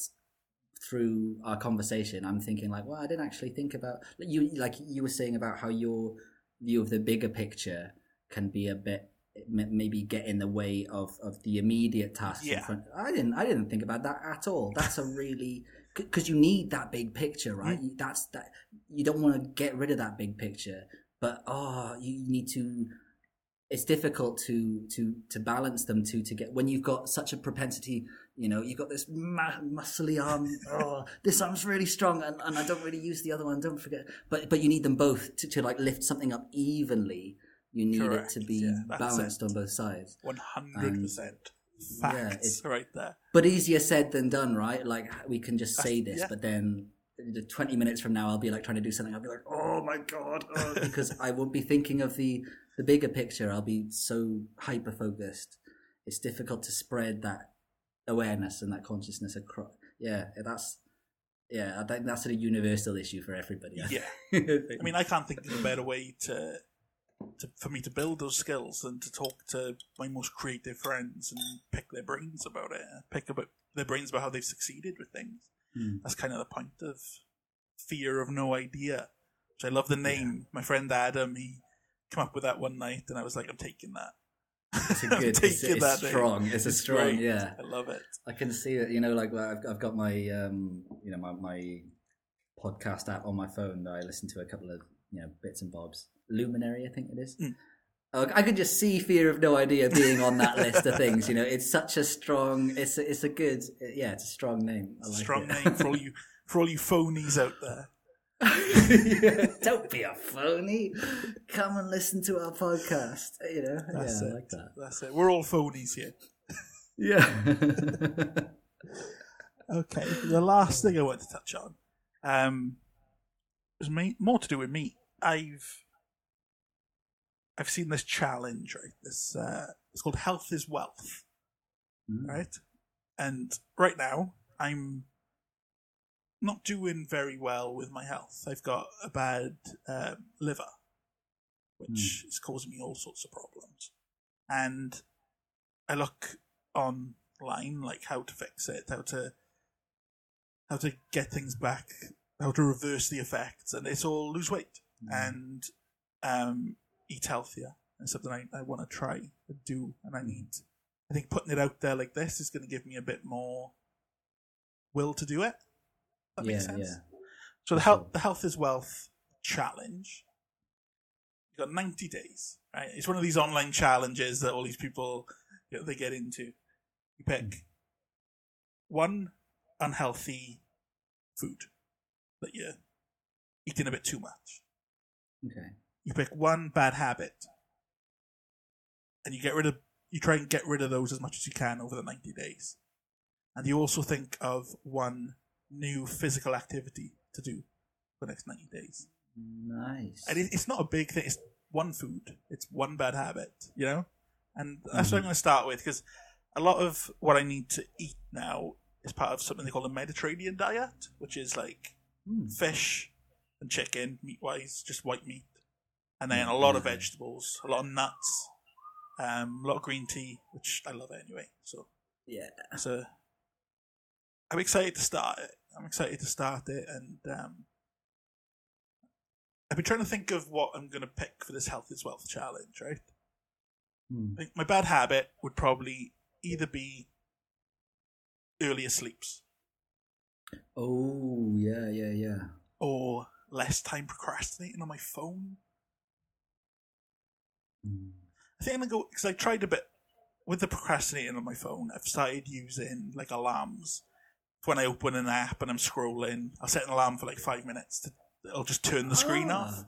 through our conversation, I'm thinking like, well, I didn't actually think about you. Like you were saying about how your view of the bigger picture can be a bit maybe get in the way of, of the immediate tasks in Yeah. front. I didn't I didn't think about that at all. That's a really because you need that big picture, Mm. right? You, that's that you don't want to get rid of that big picture, but oh, you need to. It's difficult to to to balance them to to get when you've got such a propensity. You know, you've got this ma- muscly arm. Oh, this arm's really strong, and, and I don't really use the other one. Don't forget, but but you need them both to, to like lift something up evenly. You need Correct, it to be yeah, balanced it. on both sides. 100% um, yeah, facts it's- right there. But easier said than done, right? Like we can just say That's- this, yeah. but then the 20 minutes from now, I'll be like trying to do something. I'll be like, oh my god, oh, because I won't be thinking of the the bigger picture. I'll be so hyper focused. It's difficult to spread that awareness and that consciousness across. Yeah, that's yeah. I think that's a universal issue for everybody. I Yeah. I mean, I can't think of a better way to, to for me to build those skills than to talk to my most creative friends and pick their brains about it, pick about their brains about how they've succeeded with things. Hmm. That's kind of the point of fear of no idea. Which I love the name. My friend Adam, he came up with that one night, and I was like, I'm taking that. It's a good, it's, it's strong. It's a strong, great. yeah. I love it. I can see it. You know, like I've, I've got my um, you know, my, my podcast app on my phone that I listen to a couple of you know bits and bobs. Luminary, I think it is. Mm. I can just see fear of no idea being on that list of things. You know, it's such a strong. It's a, it's a good. Yeah, it's a strong name. I like Strong it. name for all you for all you phonies out there. Yeah, Don't be a phony. Come and listen to our podcast. You know, That's yeah, it. Like that. That's it. We're all phonies here. Yeah. Okay, the last thing I want to touch on um, is me, more to do with me. I've I've seen this challenge, right? This uh, it's called Health is Wealth, Mm. right? And right now, I'm not doing very well with my health. I've got a bad um, liver, which is causing me all sorts of problems. And I look online, like how to fix it, how to how to get things back, how to reverse the effects, and it's all lose weight and um, eat healthier. It's something I, I want to try and do, and I need. I think putting it out there like this is going to give me a bit more will to do it. That yeah, makes sense. yeah. So the health, the health is wealth challenge. You've got ninety days. Right? It's one of these online challenges that all these people you know, they get into. You pick Hmm. one unhealthy food that you're eating a bit too much. Okay. You pick one bad habit, and you get rid of. You try and get rid of those as much as you can over the ninety days, and you also think of one new physical activity to do for the next ninety days. Nice. And it, it's not a big thing. It's one food. It's one bad habit, you know? And that's what I'm going to start with because a lot of what I need to eat now is part of something they call the Mediterranean diet, which is like Hmm. fish and chicken, meat wise, just white meat. And then a lot of vegetables, a lot of nuts, um, a lot of green tea, which I love anyway. So Yeah. so I'm excited to start it. I'm excited to start it, and um, I've been trying to think of what I'm going to pick for this health is wealth challenge. Right, Hmm. I think my bad habit would probably either be earlier sleeps Oh, yeah, yeah, yeah. or less time procrastinating on my phone. Hmm. I think I'm gonna go because I tried a bit with the procrastinating on my phone. I've started using like alarms when I open an app and I'm scrolling, I'll set an alarm for like five minutes. To, it'll just turn the screen Ah. off.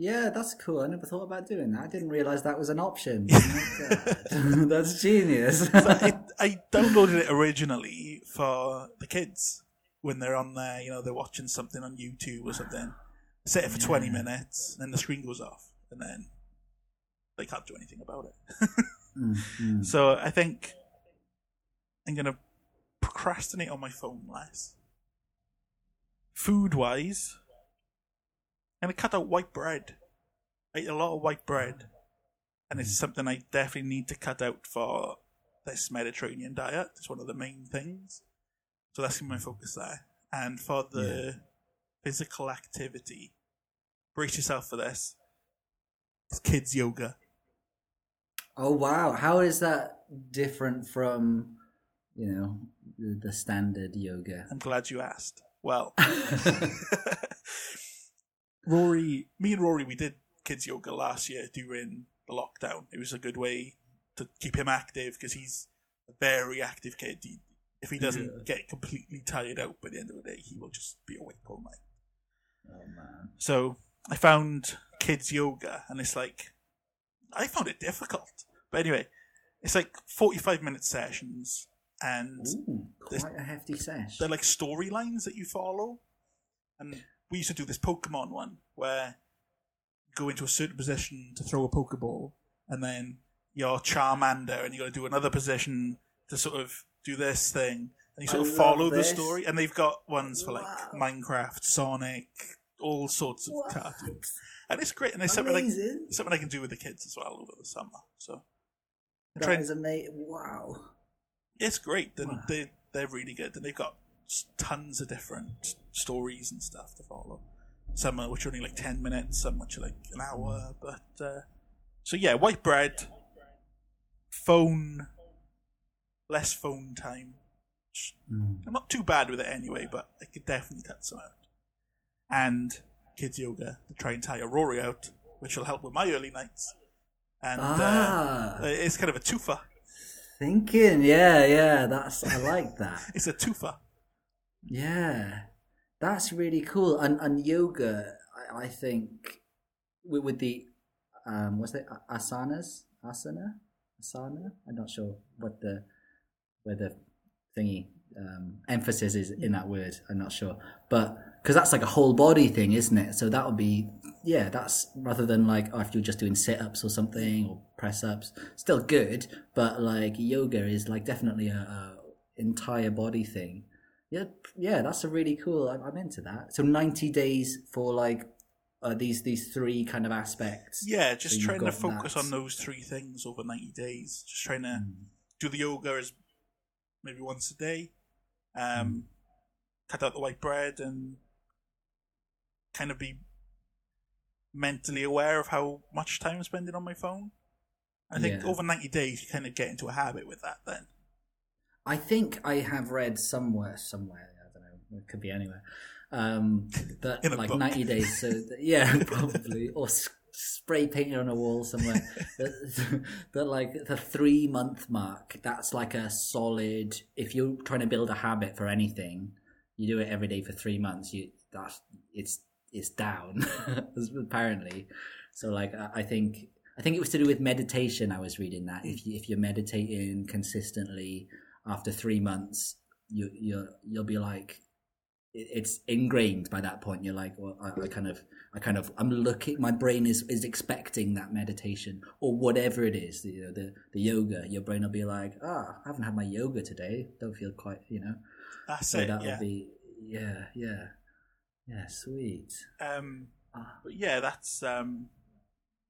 Yeah, that's cool. I never thought about doing that. I didn't realize that was an option. That's genius. I, I downloaded it originally for the kids when they're on there. You know, they're watching something on YouTube or something. Set it for twenty Yeah. minutes, then the screen goes off, and then they can't do anything about it. Mm, mm. So I think I'm gonna procrastinate on my phone less. Food wise, I'm gonna cut out white bread. I eat a lot of white bread, and it's mm-hmm. something I definitely need to cut out for this Mediterranean diet. It's one of the main things. So that's my focus there. And for the physical activity, brace yourself for this. It's kids yoga. Oh wow! How is that different from, you know, the, the standard yoga? I'm glad you asked. Well, Rory, me and Rory, we did kids yoga last year during the lockdown. It was a good way to keep him active because he's a very active kid. He, if he doesn't Yeah. get completely tired out by the end of the day, he will just be awake all night. Oh man! So I found kids yoga, and it's like I found it difficult. But anyway, it's like forty-five minute sessions, and Ooh, quite a hefty sesh. they're like storylines that you follow. And we used to do this Pokemon one where you go into a certain position to throw a Pokeball, and then you're Charmander, and you got to do another position to sort of do this thing, and you sort I of follow love the story. And they've got ones for like Wow. Minecraft, Sonic, all sorts of What? cartoons, and it's great. And it's something like it's something I can do with the kids as well over the summer. So I'm That trying- is amazing! Wow! It's great. They, Wow. they they're really good, and they've got tons of different stories and stuff to follow. Some are which are only like ten minutes, some which are like an hour. But uh, so yeah, white bread, phone, less phone time. Mm. I'm not too bad with it anyway, but I could definitely cut some out. And kids yoga to try and tire Rory out, which will help with my early nights. And Ah. uh, it's kind of a twofer. Thinking, yeah, yeah. That's I like that. It's a twofer. Yeah, that's really cool. And and yoga, I, I think with, with the um, what's it asanas, asana, asana. I'm not sure what the where the thingy um, emphasis is in that word. I'm not sure, but because that's like a whole body thing, isn't it? So that would be yeah. That's rather than like oh, if you're just doing sit ups or something or press ups, still good. But like yoga is like definitely a, a entire body thing. Yeah, yeah, that's a really cool. I'm, I'm into that. So ninety days for like uh, these these three kind of aspects. Yeah, just you've trying to focus that. on those three things over 90 days. Just trying to Mm. do the yoga as maybe once a day. Um, cut out the white bread, and kind of be mentally aware of how much time I'm spending on my phone. I think Yeah. over 90 days, you kind of get into a habit with that then. I think I have read somewhere, somewhere. I don't know. It could be anywhere. Um, that like book. ninety days. So yeah, probably or spray painted on a wall somewhere. that, that like the three month mark. That's like a solid. If you're trying to build a habit for anything, you do it every day for three months. You that's it's it's down apparently. So like I I think I think it was to do with meditation. I was reading that if you, if you're meditating consistently after three months, you you you'll be like it's ingrained by that point. You're like, well, I, I kind of, I kind of, I'm looking. My brain is is expecting that meditation or whatever it is. You know, the the yoga. Your brain will be like, ah, I haven't had my yoga today. Don't feel quite, you know. That's So it, that'll yeah. be, yeah, yeah, yeah, sweet. Um, Ah, but yeah, that's um,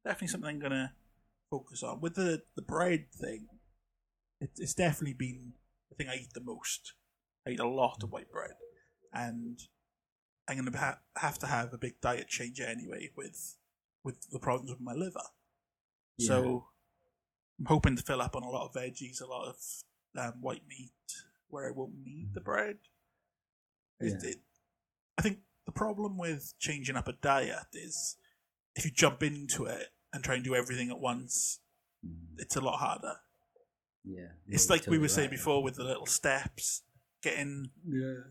definitely something I'm gonna focus on with the the bread thing. It, it's definitely been the thing I eat the most. I eat a lot of white bread, and I'm gonna ha- have to have a big diet change anyway with with the problems with my liver. So I'm hoping to fill up on a lot of veggies, a lot of um, white meat, where I won't need the bread. Yeah. it- I think the problem with changing up a diet is if you jump into it and try and do everything at once, Mm, it's a lot harder. yeah. It's like we were totally saying right. before with the little steps. getting Yeah.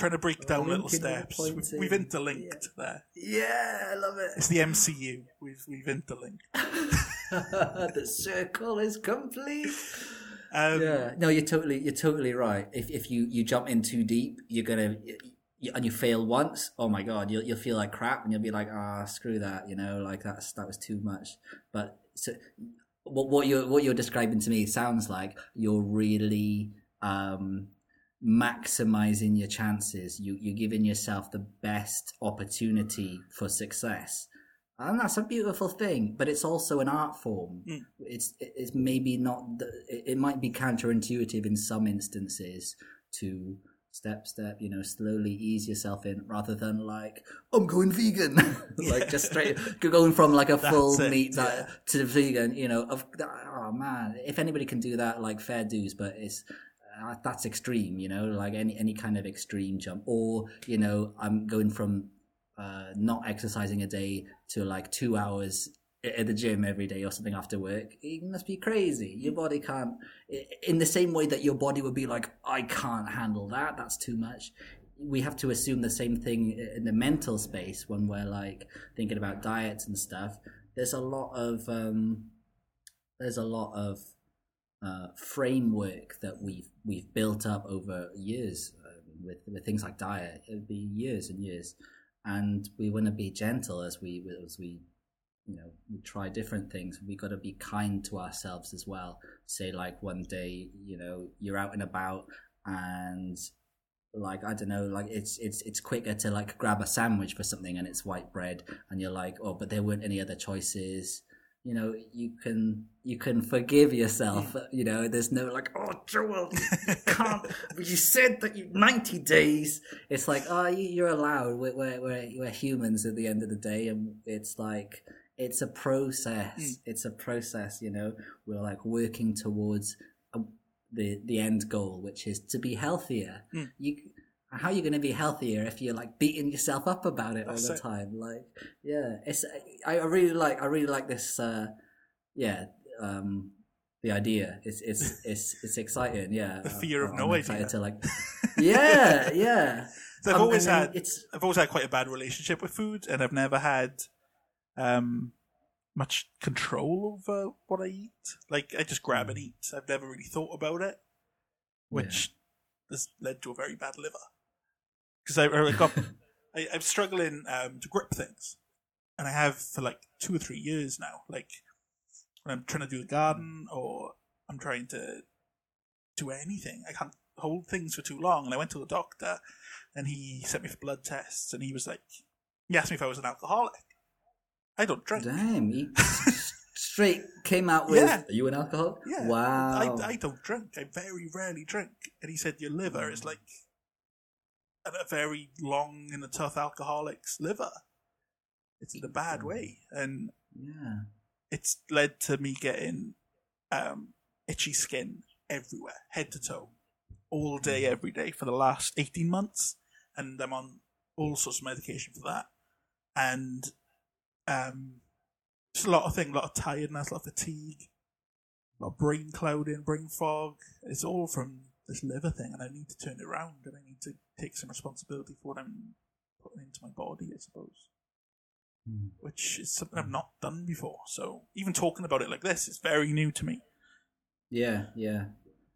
Trying to break down little linking all steps. We've, we've in. interlinked there. Yeah, I love it. It's the MCU. We've we've interlinked. the circle is complete. Um, yeah, no, you're totally, you're totally right. If if you you jump in too deep, you're gonna you, and you fail once. Oh my god, you'll you'll feel like crap, and you'll be like, ah, screw that, you know, like that's that was too much. But so, what what you're what you're describing to me sounds like you're really um maximizing your chances. You you're giving yourself the best opportunity for success. And that's a beautiful thing, but it's also an art form. Mm. It's it's maybe not. The, it might be counterintuitive in some instances to step step, you know, slowly ease yourself in, rather than like I'm going vegan, like just straight going from like a full it, meat yeah. diet to vegan. You know, of oh man, if anybody can do that, like fair dues, but it's that's extreme, you know, like any any kind of extreme jump, or you know, I'm going from uh, not exercising a day to like two hours at the gym every day or something after work. It must be crazy. Your body can't, in the same way that your body would be like, I can't handle that. That's too much. We have to assume the same thing in the mental space when we're like thinking about diets and stuff. There's a lot of um, there's a lot of uh, framework that we've we've built up over years um, with with things like diet. It would be years and years, and we want to be gentle as we as we you know we try different things. We got to be kind to ourselves as well. Say like one day you know you're out and about and like I don't know, like it's it's it's quicker to like grab a sandwich for something and it's white bread and you're like, oh, but there weren't any other choices. You know, you can you can forgive yourself. You know, there's no like, oh, Joel, you can't. you said that you ninety days. It's like, oh, you, you're allowed. We're, we're we're we're humans at the end of the day, and it's like it's a process. Mm. It's a process. You know, we're like working towards a, the the end goal, which is to be healthier. Mm. You how are you going to be healthier if you're like beating yourself up about it That's all the it. time? Like, yeah, it's I, I really like I really like this. Uh, yeah, um, the idea. It's it's it's it's exciting. Yeah, The fear of I'm no idea. To like, yeah, yeah. So I've Um, always had it's I've always had quite a bad relationship with food, and I've never had um, much control over what I eat. Like I just grab and Mm. eat. I've never really thought about it, which has led to a very bad liver. Because I, I got I, I'm struggling um, to grip things, and I have for like two or three years now. Like when I'm trying to do the garden, or I'm trying to do anything, I can't hold things for too long. And I went to the doctor, and he sent me for blood tests, and he was like, he asked me if I was an alcoholic. I don't drink. damn. You straight came out with. Yeah. Are you an alcoholic? Yeah, Wow. I, I don't drink. I very rarely drink. And he said your liver is like a, a very long and a tough alcoholic's liver. It's in a bad way, and yeah. it's led to me getting um, itchy skin everywhere, head to toe, all day, every day for the last eighteen months, and I'm on all sorts of medication for that, and um, just a lot of things, a lot of tiredness, a lot of fatigue, a lot of brain clouding, brain fog. It's all from this liver thing, and I need to turn it around, and I need to take some responsibility for what I'm putting into my body, I suppose Hmm. which is something I've not done before. So even talking about it like this is very new to me. Yeah, yeah.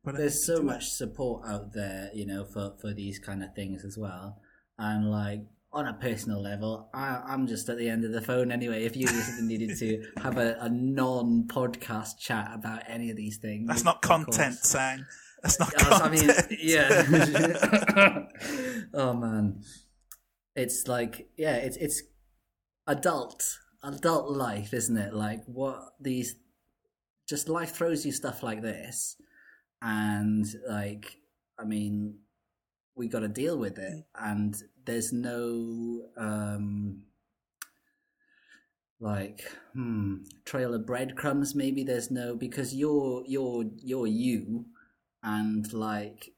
But There's so do it. much support out there, you know, for for these kind of things as well. And like on a personal level, I, I'm just at the end of the phone anyway. If you needed to have a, a non-podcast chat about any of these things, That's not content, Sang. That's not Yes, I mean, yeah. oh man, it's like yeah, it's it's adult adult life, isn't it? Like what these just life throws you stuff like this, and like I mean, we got to deal with it, and there's no um like hmm trail of breadcrumbs maybe there's no because you're you're you're you and like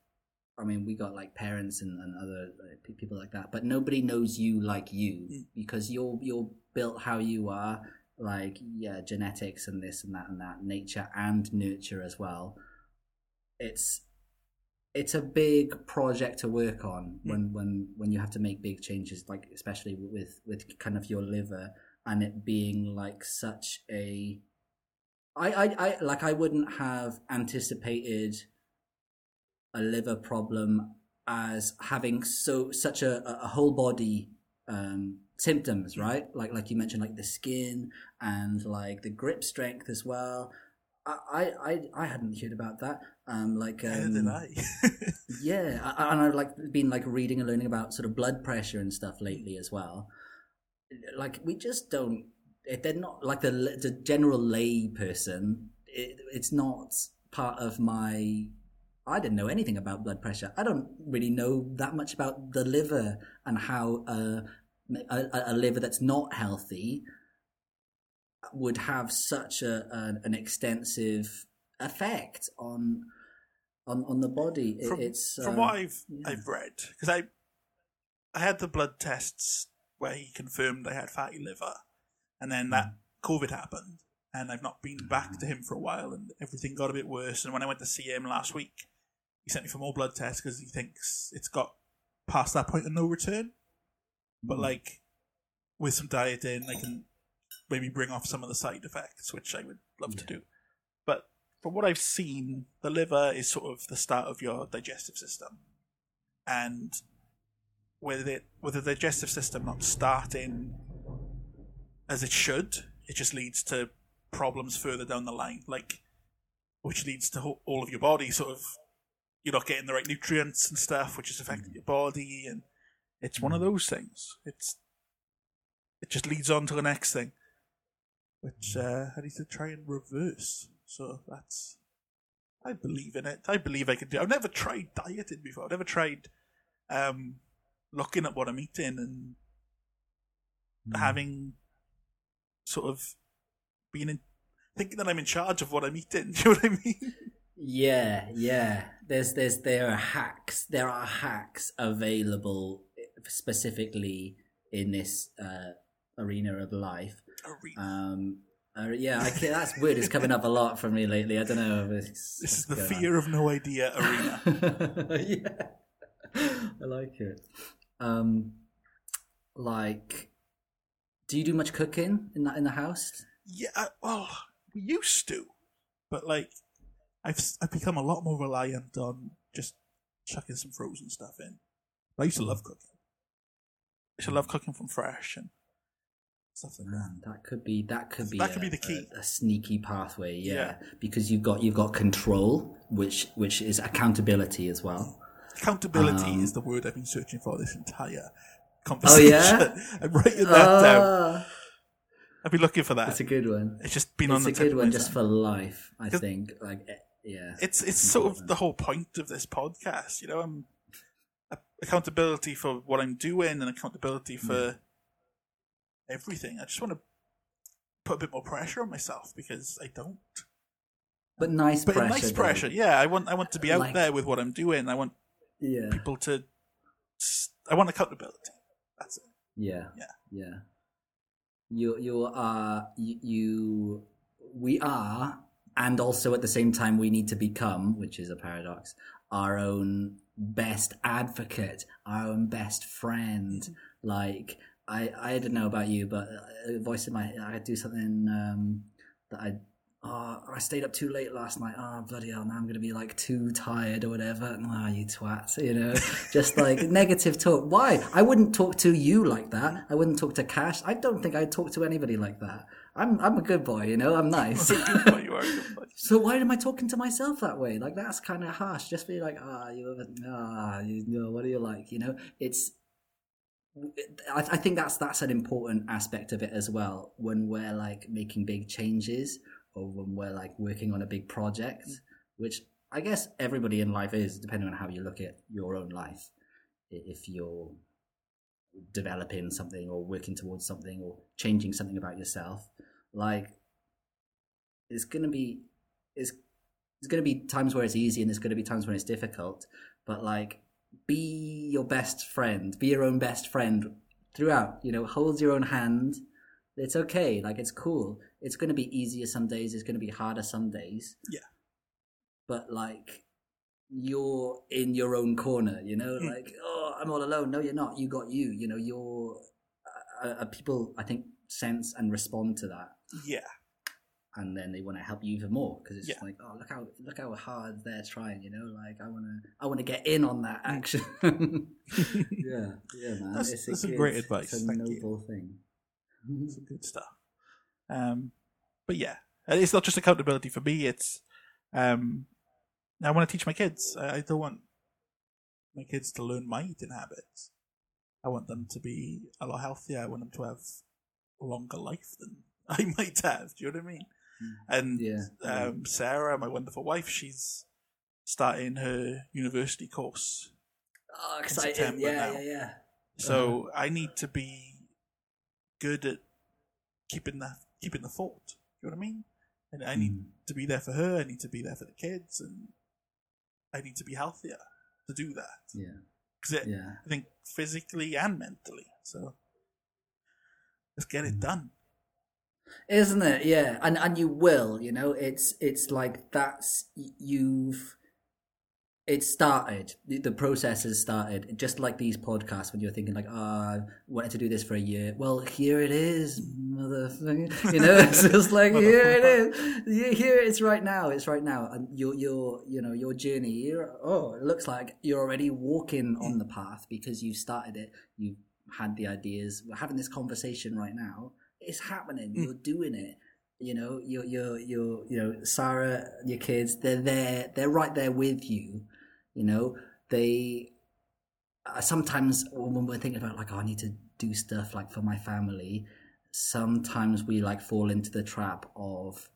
i mean we got like parents and, and other pe- people like that but nobody knows you like you Mm. because you're you're built how you are like yeah genetics and this and that and that nature and nurture as well it's it's a big project to work on when when when you have to make big changes, like especially with with kind of your liver and it being like such a I, I, I like I wouldn't have anticipated a liver problem as having so such a, a whole body um, symptoms, right? Like like you mentioned, like the skin and like the grip strength as well. I I I hadn't heard about that. Um, like um, did I. yeah, I, and I've like been like reading and learning about sort of blood pressure and stuff lately as well. Like we just don't. They're not like the the general lay person. It, it's not part of my. I didn't know anything about blood pressure. I don't really know that much about the liver and how uh, a, a liver that's not healthy would have such a, a an extensive effect on on on the body. It- from, it's from uh, what I've yeah. I've read, because I I had the blood tests where he confirmed I had fatty liver, and then that Mm. COVID happened, and I've not been back to him for a while, and everything got a bit worse. And when I went to see him last week, he sent me for more blood tests because he thinks it's got past that point of no return. But Mm. like with some dieting, I can maybe bring off some of the side effects, which I would love to do. But from what I've seen, the liver is sort of the start of your digestive system, and with it with the digestive system not starting as it should, it just leads to problems further down the line, like which leads to all of your body sort of you're not getting the right nutrients and stuff, which is affecting your body, and it's one of those things. It's it just leads on to the next thing, which uh, I need to try and reverse. So that's I believe in it. I believe I can do. It. I've never tried dieting before. I've never tried um, looking at what I'm eating and having sort of being in, thinking that I'm in charge of what I'm eating. Do you know what I mean? Yeah, yeah. There's there's there are hacks. There are hacks available specifically in this uh, arena of life. Arena. Um, uh, yeah, I, that's weird. It's coming up a lot from me lately. I don't know. If it's, this is the fear of no idea arena. yeah, I like it. Um, like, do you do much cooking in that in the house? Yeah, I- well, we used to, but like, I've I've become a lot more reliant on just chucking some frozen stuff in. I used to love cooking. I used to love cooking from fresh and stuff like that. That could be that could be That a, could be the key. a, a sneaky pathway, yeah. Yeah. Because you've got you've got control, which which is accountability as well. Accountability Um, is the word I've been searching for this entire conversation. Oh yeah, I'm writing that down. Ah, I've been looking for that. It's a good one. It's just been on the. It's a good one just for life. I think, like, yeah. it's it's sort of the whole point of this podcast. You know, um, I'm accountability for what I'm doing and accountability hmm. for everything. I just want to put a bit more pressure on myself because I don't. but nice But pressure. nice though. pressure, yeah. I want I want to be out Like- there with what I'm doing. I want Yeah, people to. I want accountability. That's it. yeah, Yeah. yeah. You you are uh, you, you we are, and also at the same time we need to become, which is a paradox, our own best advocate, our own best friend. Like I I don't know about you, but a voice in my I do something um, that I. Oh, I stayed up too late last night. Oh, bloody hell, now I'm going to be like too tired or whatever. Ah, you twat, you know, just like negative talk. Why? I wouldn't talk to you like that. I wouldn't talk to Cash. I don't think I'd talk to anybody like that. I'm, I'm a good boy, you know, I'm nice. Boy, you are a good boy. So why am I talking to myself that way? Like that's kind of harsh. Just be like, ah, you, ah, you know, what are you like? You know, it's. I, I think that's that's an important aspect of it as well. When we're like making big changes, or when we're like working on a big project, which I guess everybody in life is, depending on how you look at your own life. If you're developing something or working towards something or changing something about yourself, like it's gonna be it's there's gonna be times where it's easy and there's gonna be times when it's difficult. But like be your best friend, be your own best friend throughout. You know, hold your own hand. It's okay, like it's cool. It's gonna be easier some days, it's gonna be harder some days. Yeah. But like you're in your own corner. You know, hmm. like oh, I'm all alone. No, you're not. You got you. You know, you're. Uh, uh, people, I think, sense and respond to that, Yeah. and then they want to help you even more because it's Yeah. like, oh, look how look how hard they're trying. You know, like I want to I want to get in on that Mm. action. yeah, yeah, man. That's- it's that's a good- great advice. It's a Thank you. noble thing. Some good stuff. Um, but yeah, it's not just accountability for me. It's um, I want to teach my kids. I, I don't want my kids to learn my eating habits. I want them to be a lot healthier. I want them to have a longer life than I might have. Do you know what I mean? And Yeah. um, Sarah, my wonderful wife, she's starting her university course. Oh, exciting! September Yeah, now. yeah, yeah. So I need to be good at keeping the keeping the fort. Do you know what I mean? And I need Mm. to be there for her. I need to be there for the kids, and I need to be healthier to do that. Yeah, Because yeah. I think physically and mentally. So let's get it mm-hmm. done. isn't it yeah and and you will you know it's it's like that's you've it started the process has started just like these podcasts when you're thinking like ah, oh i wanted to do this for a year. Well here it is motherfucker. You know it's just like here it is. Here it's right now it's right now. And your your you know your journey you're, oh it looks like you're already walking on the path because you've started it you've had the ideas we're having this conversation right now it's happening mm. you're doing it. You know you're you're you're you know sarah your kids they're there they're right there with you you know? They uh, sometimes when we're thinking about like oh, i need to do stuff like for my family sometimes we like fall into the trap of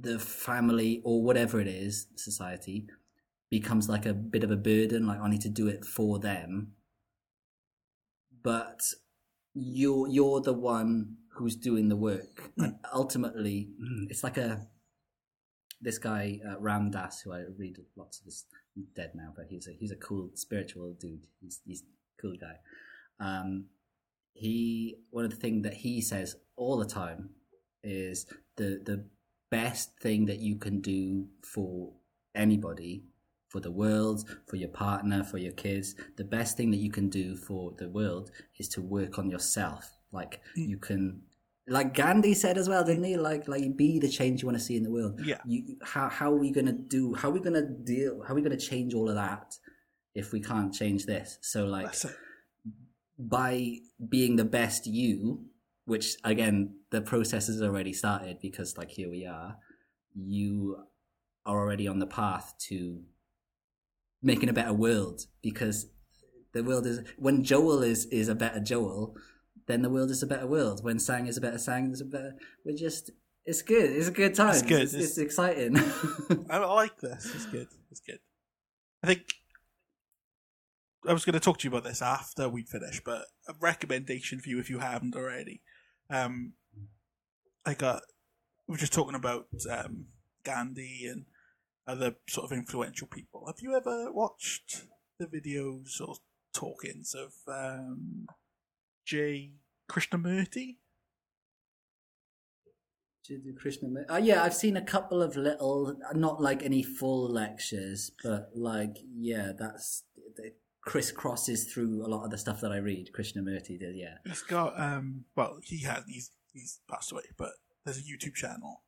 the family or whatever it is society becomes like a bit of a burden like i need to do it for them. But you're you're the one who's doing the work. And ultimately it's like a this guy uh, Ram Dass, who I read lots of his dead now but he's a he's a cool spiritual dude. He's he's a cool guy. Um he one of the things that he says all the time is the the best thing that you can do for anybody for the world for your partner for your kids the best thing that you can do for the world is to work on yourself. Like you can like gandhi said as well didn't he? Like like be the change you want to see in the world. Yeah. you, how, how are we gonna do how are we gonna deal how are we gonna change all of that if we can't change this? So like by being the best you, which again the process has already started because like here we are, you are already on the path to making a better world because the world is when Joel is is a better Joel, then the world is a better world. When Sang is a better Sang, is a better. We're just it's good. It's a good time. It's good. It's, It's- it's exciting. I, like this. It's good. It's good. I think I was going to talk to you about this after we finish, but a recommendation for you if you haven't already. Um, I got. We were just talking about um, Gandhi and other sort of influential people. Have you ever watched the videos or talkings of um, J. Krishnamurti? Jiddu Krishnamurti. Uh, yeah, I've seen a couple of little, not like any full lectures, but like yeah, that's it crisscrosses through a lot of the stuff that I read. Krishnamurti did, yeah. He's got um well he has he's he's passed away, but there's a YouTube channel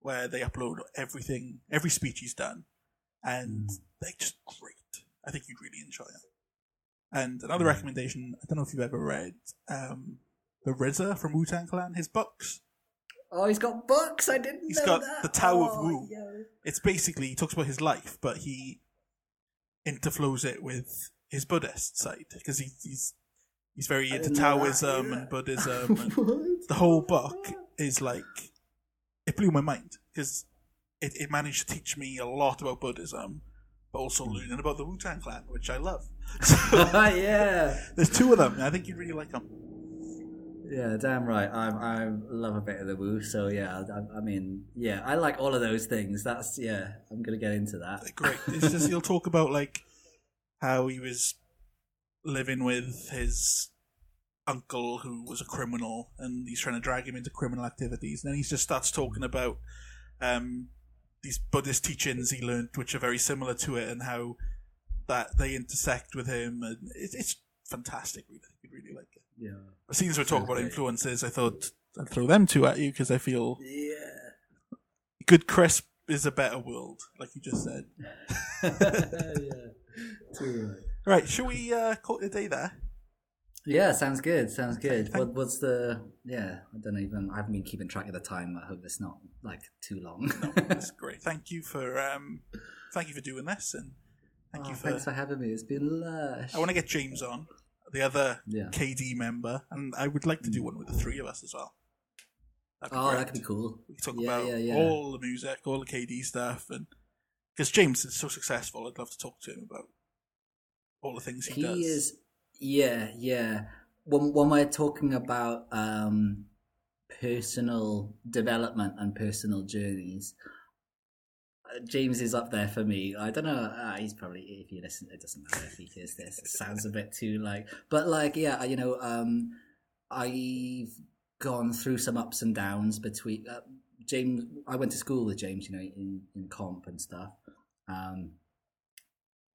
where they upload everything every speech he's done and they're just great. I think you'd really enjoy them. And another recommendation, I don't know if you've ever read um the RZA from Wu Tang Clan, his books. Oh, he's got books. I didn't. He's know got that. The Tao of Oh, Wu. yeah. It's basically he talks about his life, but he interflows it with his Buddhist side because he, he's he's very I into didn't know that Taoism and Buddhism and the whole book is like it blew my mind because it, it managed to teach me a lot about Buddhism, but also learning about the Wu Tang Clan, which I love. So yeah, there's two of them. I think you'd really like them. yeah, damn right. I I love a bit of the woo. So yeah, I, I mean, yeah, I like all of those things. That's yeah, I'm gonna get into that. Great. It's just he'll talk about like how he was living with his uncle who was a criminal and he's trying to drag him into criminal activities and then he just starts talking about um these Buddhist teachings he learned, which are very similar to it, and how that they intersect with him, and it, it's fantastic. Really, you really like it. Yeah. Since we're talking about influences, I thought I'd throw them two at you because I feel Yeah. good crisp is a better world, like you just said. yeah. Too right. Right, shall we uh, call it a day there? Yeah, sounds good. Sounds good. What, what's the? Yeah, I don't even. I haven't been keeping track of the time. I hope it's not like too long. That's great. Thank you for um, thank you for doing this, and thank Oh, you for. thanks for having me. It's been lush. I want to get James on, the other Yeah. KD member, and I would like to do one with the three of us as well. That'd Oh, great. that could be cool. We talk Yeah, about yeah. all the music, all the KD stuff, and because James is so successful, I'd love to talk to him about all the things he, He does. is. Yeah, yeah. When when we're talking about um, personal development and personal journeys, uh, James is up there for me. I don't know. Uh, he's probably if you listen, it doesn't matter if he hears this. It sounds a bit too like, but like, yeah, you know, um, I've gone through some ups and downs between uh, James. I went to school with James, you know, in in comp and stuff. Um,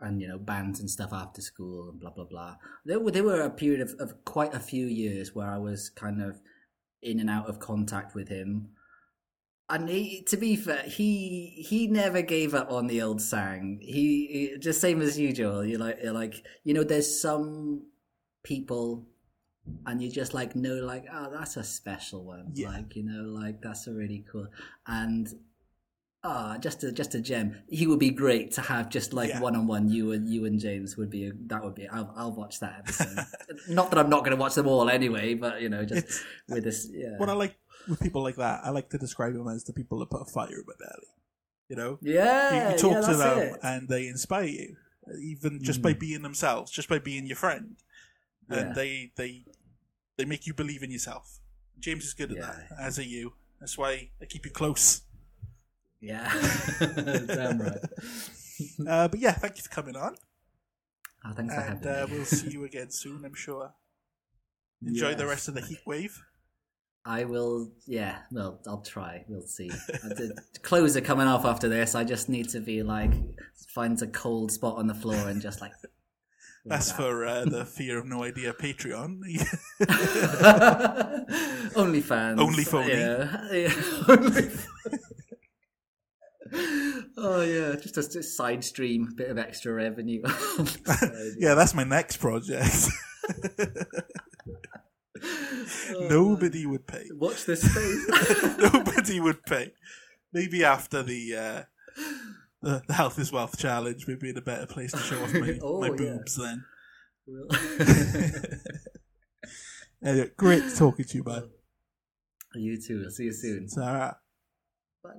and you know bands and stuff after school and blah blah blah. There were there were a period of, of quite a few years where I was kind of in and out of contact with him. And he, to be fair, he he never gave up on the old sang. He, he just same as you, Joel. You like you're like you know, there's some people, and you just like know like oh that's a special one. Yeah. Like you know like that's a really cool and Ah, just a just a gem. He would be great to have just like one on one. You and you and James would be a, that would be. I'll I'll watch that episode. not that I'm not going to watch them all anyway, but you know, just It's- with this. Yeah, What I like with people like that, I like to describe them as the people that put a fire in my belly. You know, yeah. you, you talk yeah, to them it. and they inspire you, even just by being themselves, just by being your friend, and Yeah. they they they make you believe in yourself. James is good at Yeah. that, as are you. That's why I keep you close. Yeah, damn right. Uh, but yeah, thank you for coming on, Oh, thanks for and having uh, me. we'll see you again soon. I'm sure. Enjoy the rest of the heat wave. I will. Yeah, well, I'll try. We'll see. Uh, the clothes are coming off after this. I just need to be like find a cold spot on the floor and just like. That's for uh, the Fear of No Idea Patreon. Only fans. Only phony. Yeah. yeah. Only oh yeah, just a, a side stream, bit of extra revenue. yeah, that's my next project. Oh, Nobody would pay. Watch this space. Nobody would pay. Maybe after the uh, the, the health is wealth challenge, maybe in a better place to show off my, Oh, my yeah. boobs then. Anyway, great talking to you, man. you too. I'll see you soon. Sarah. Bye.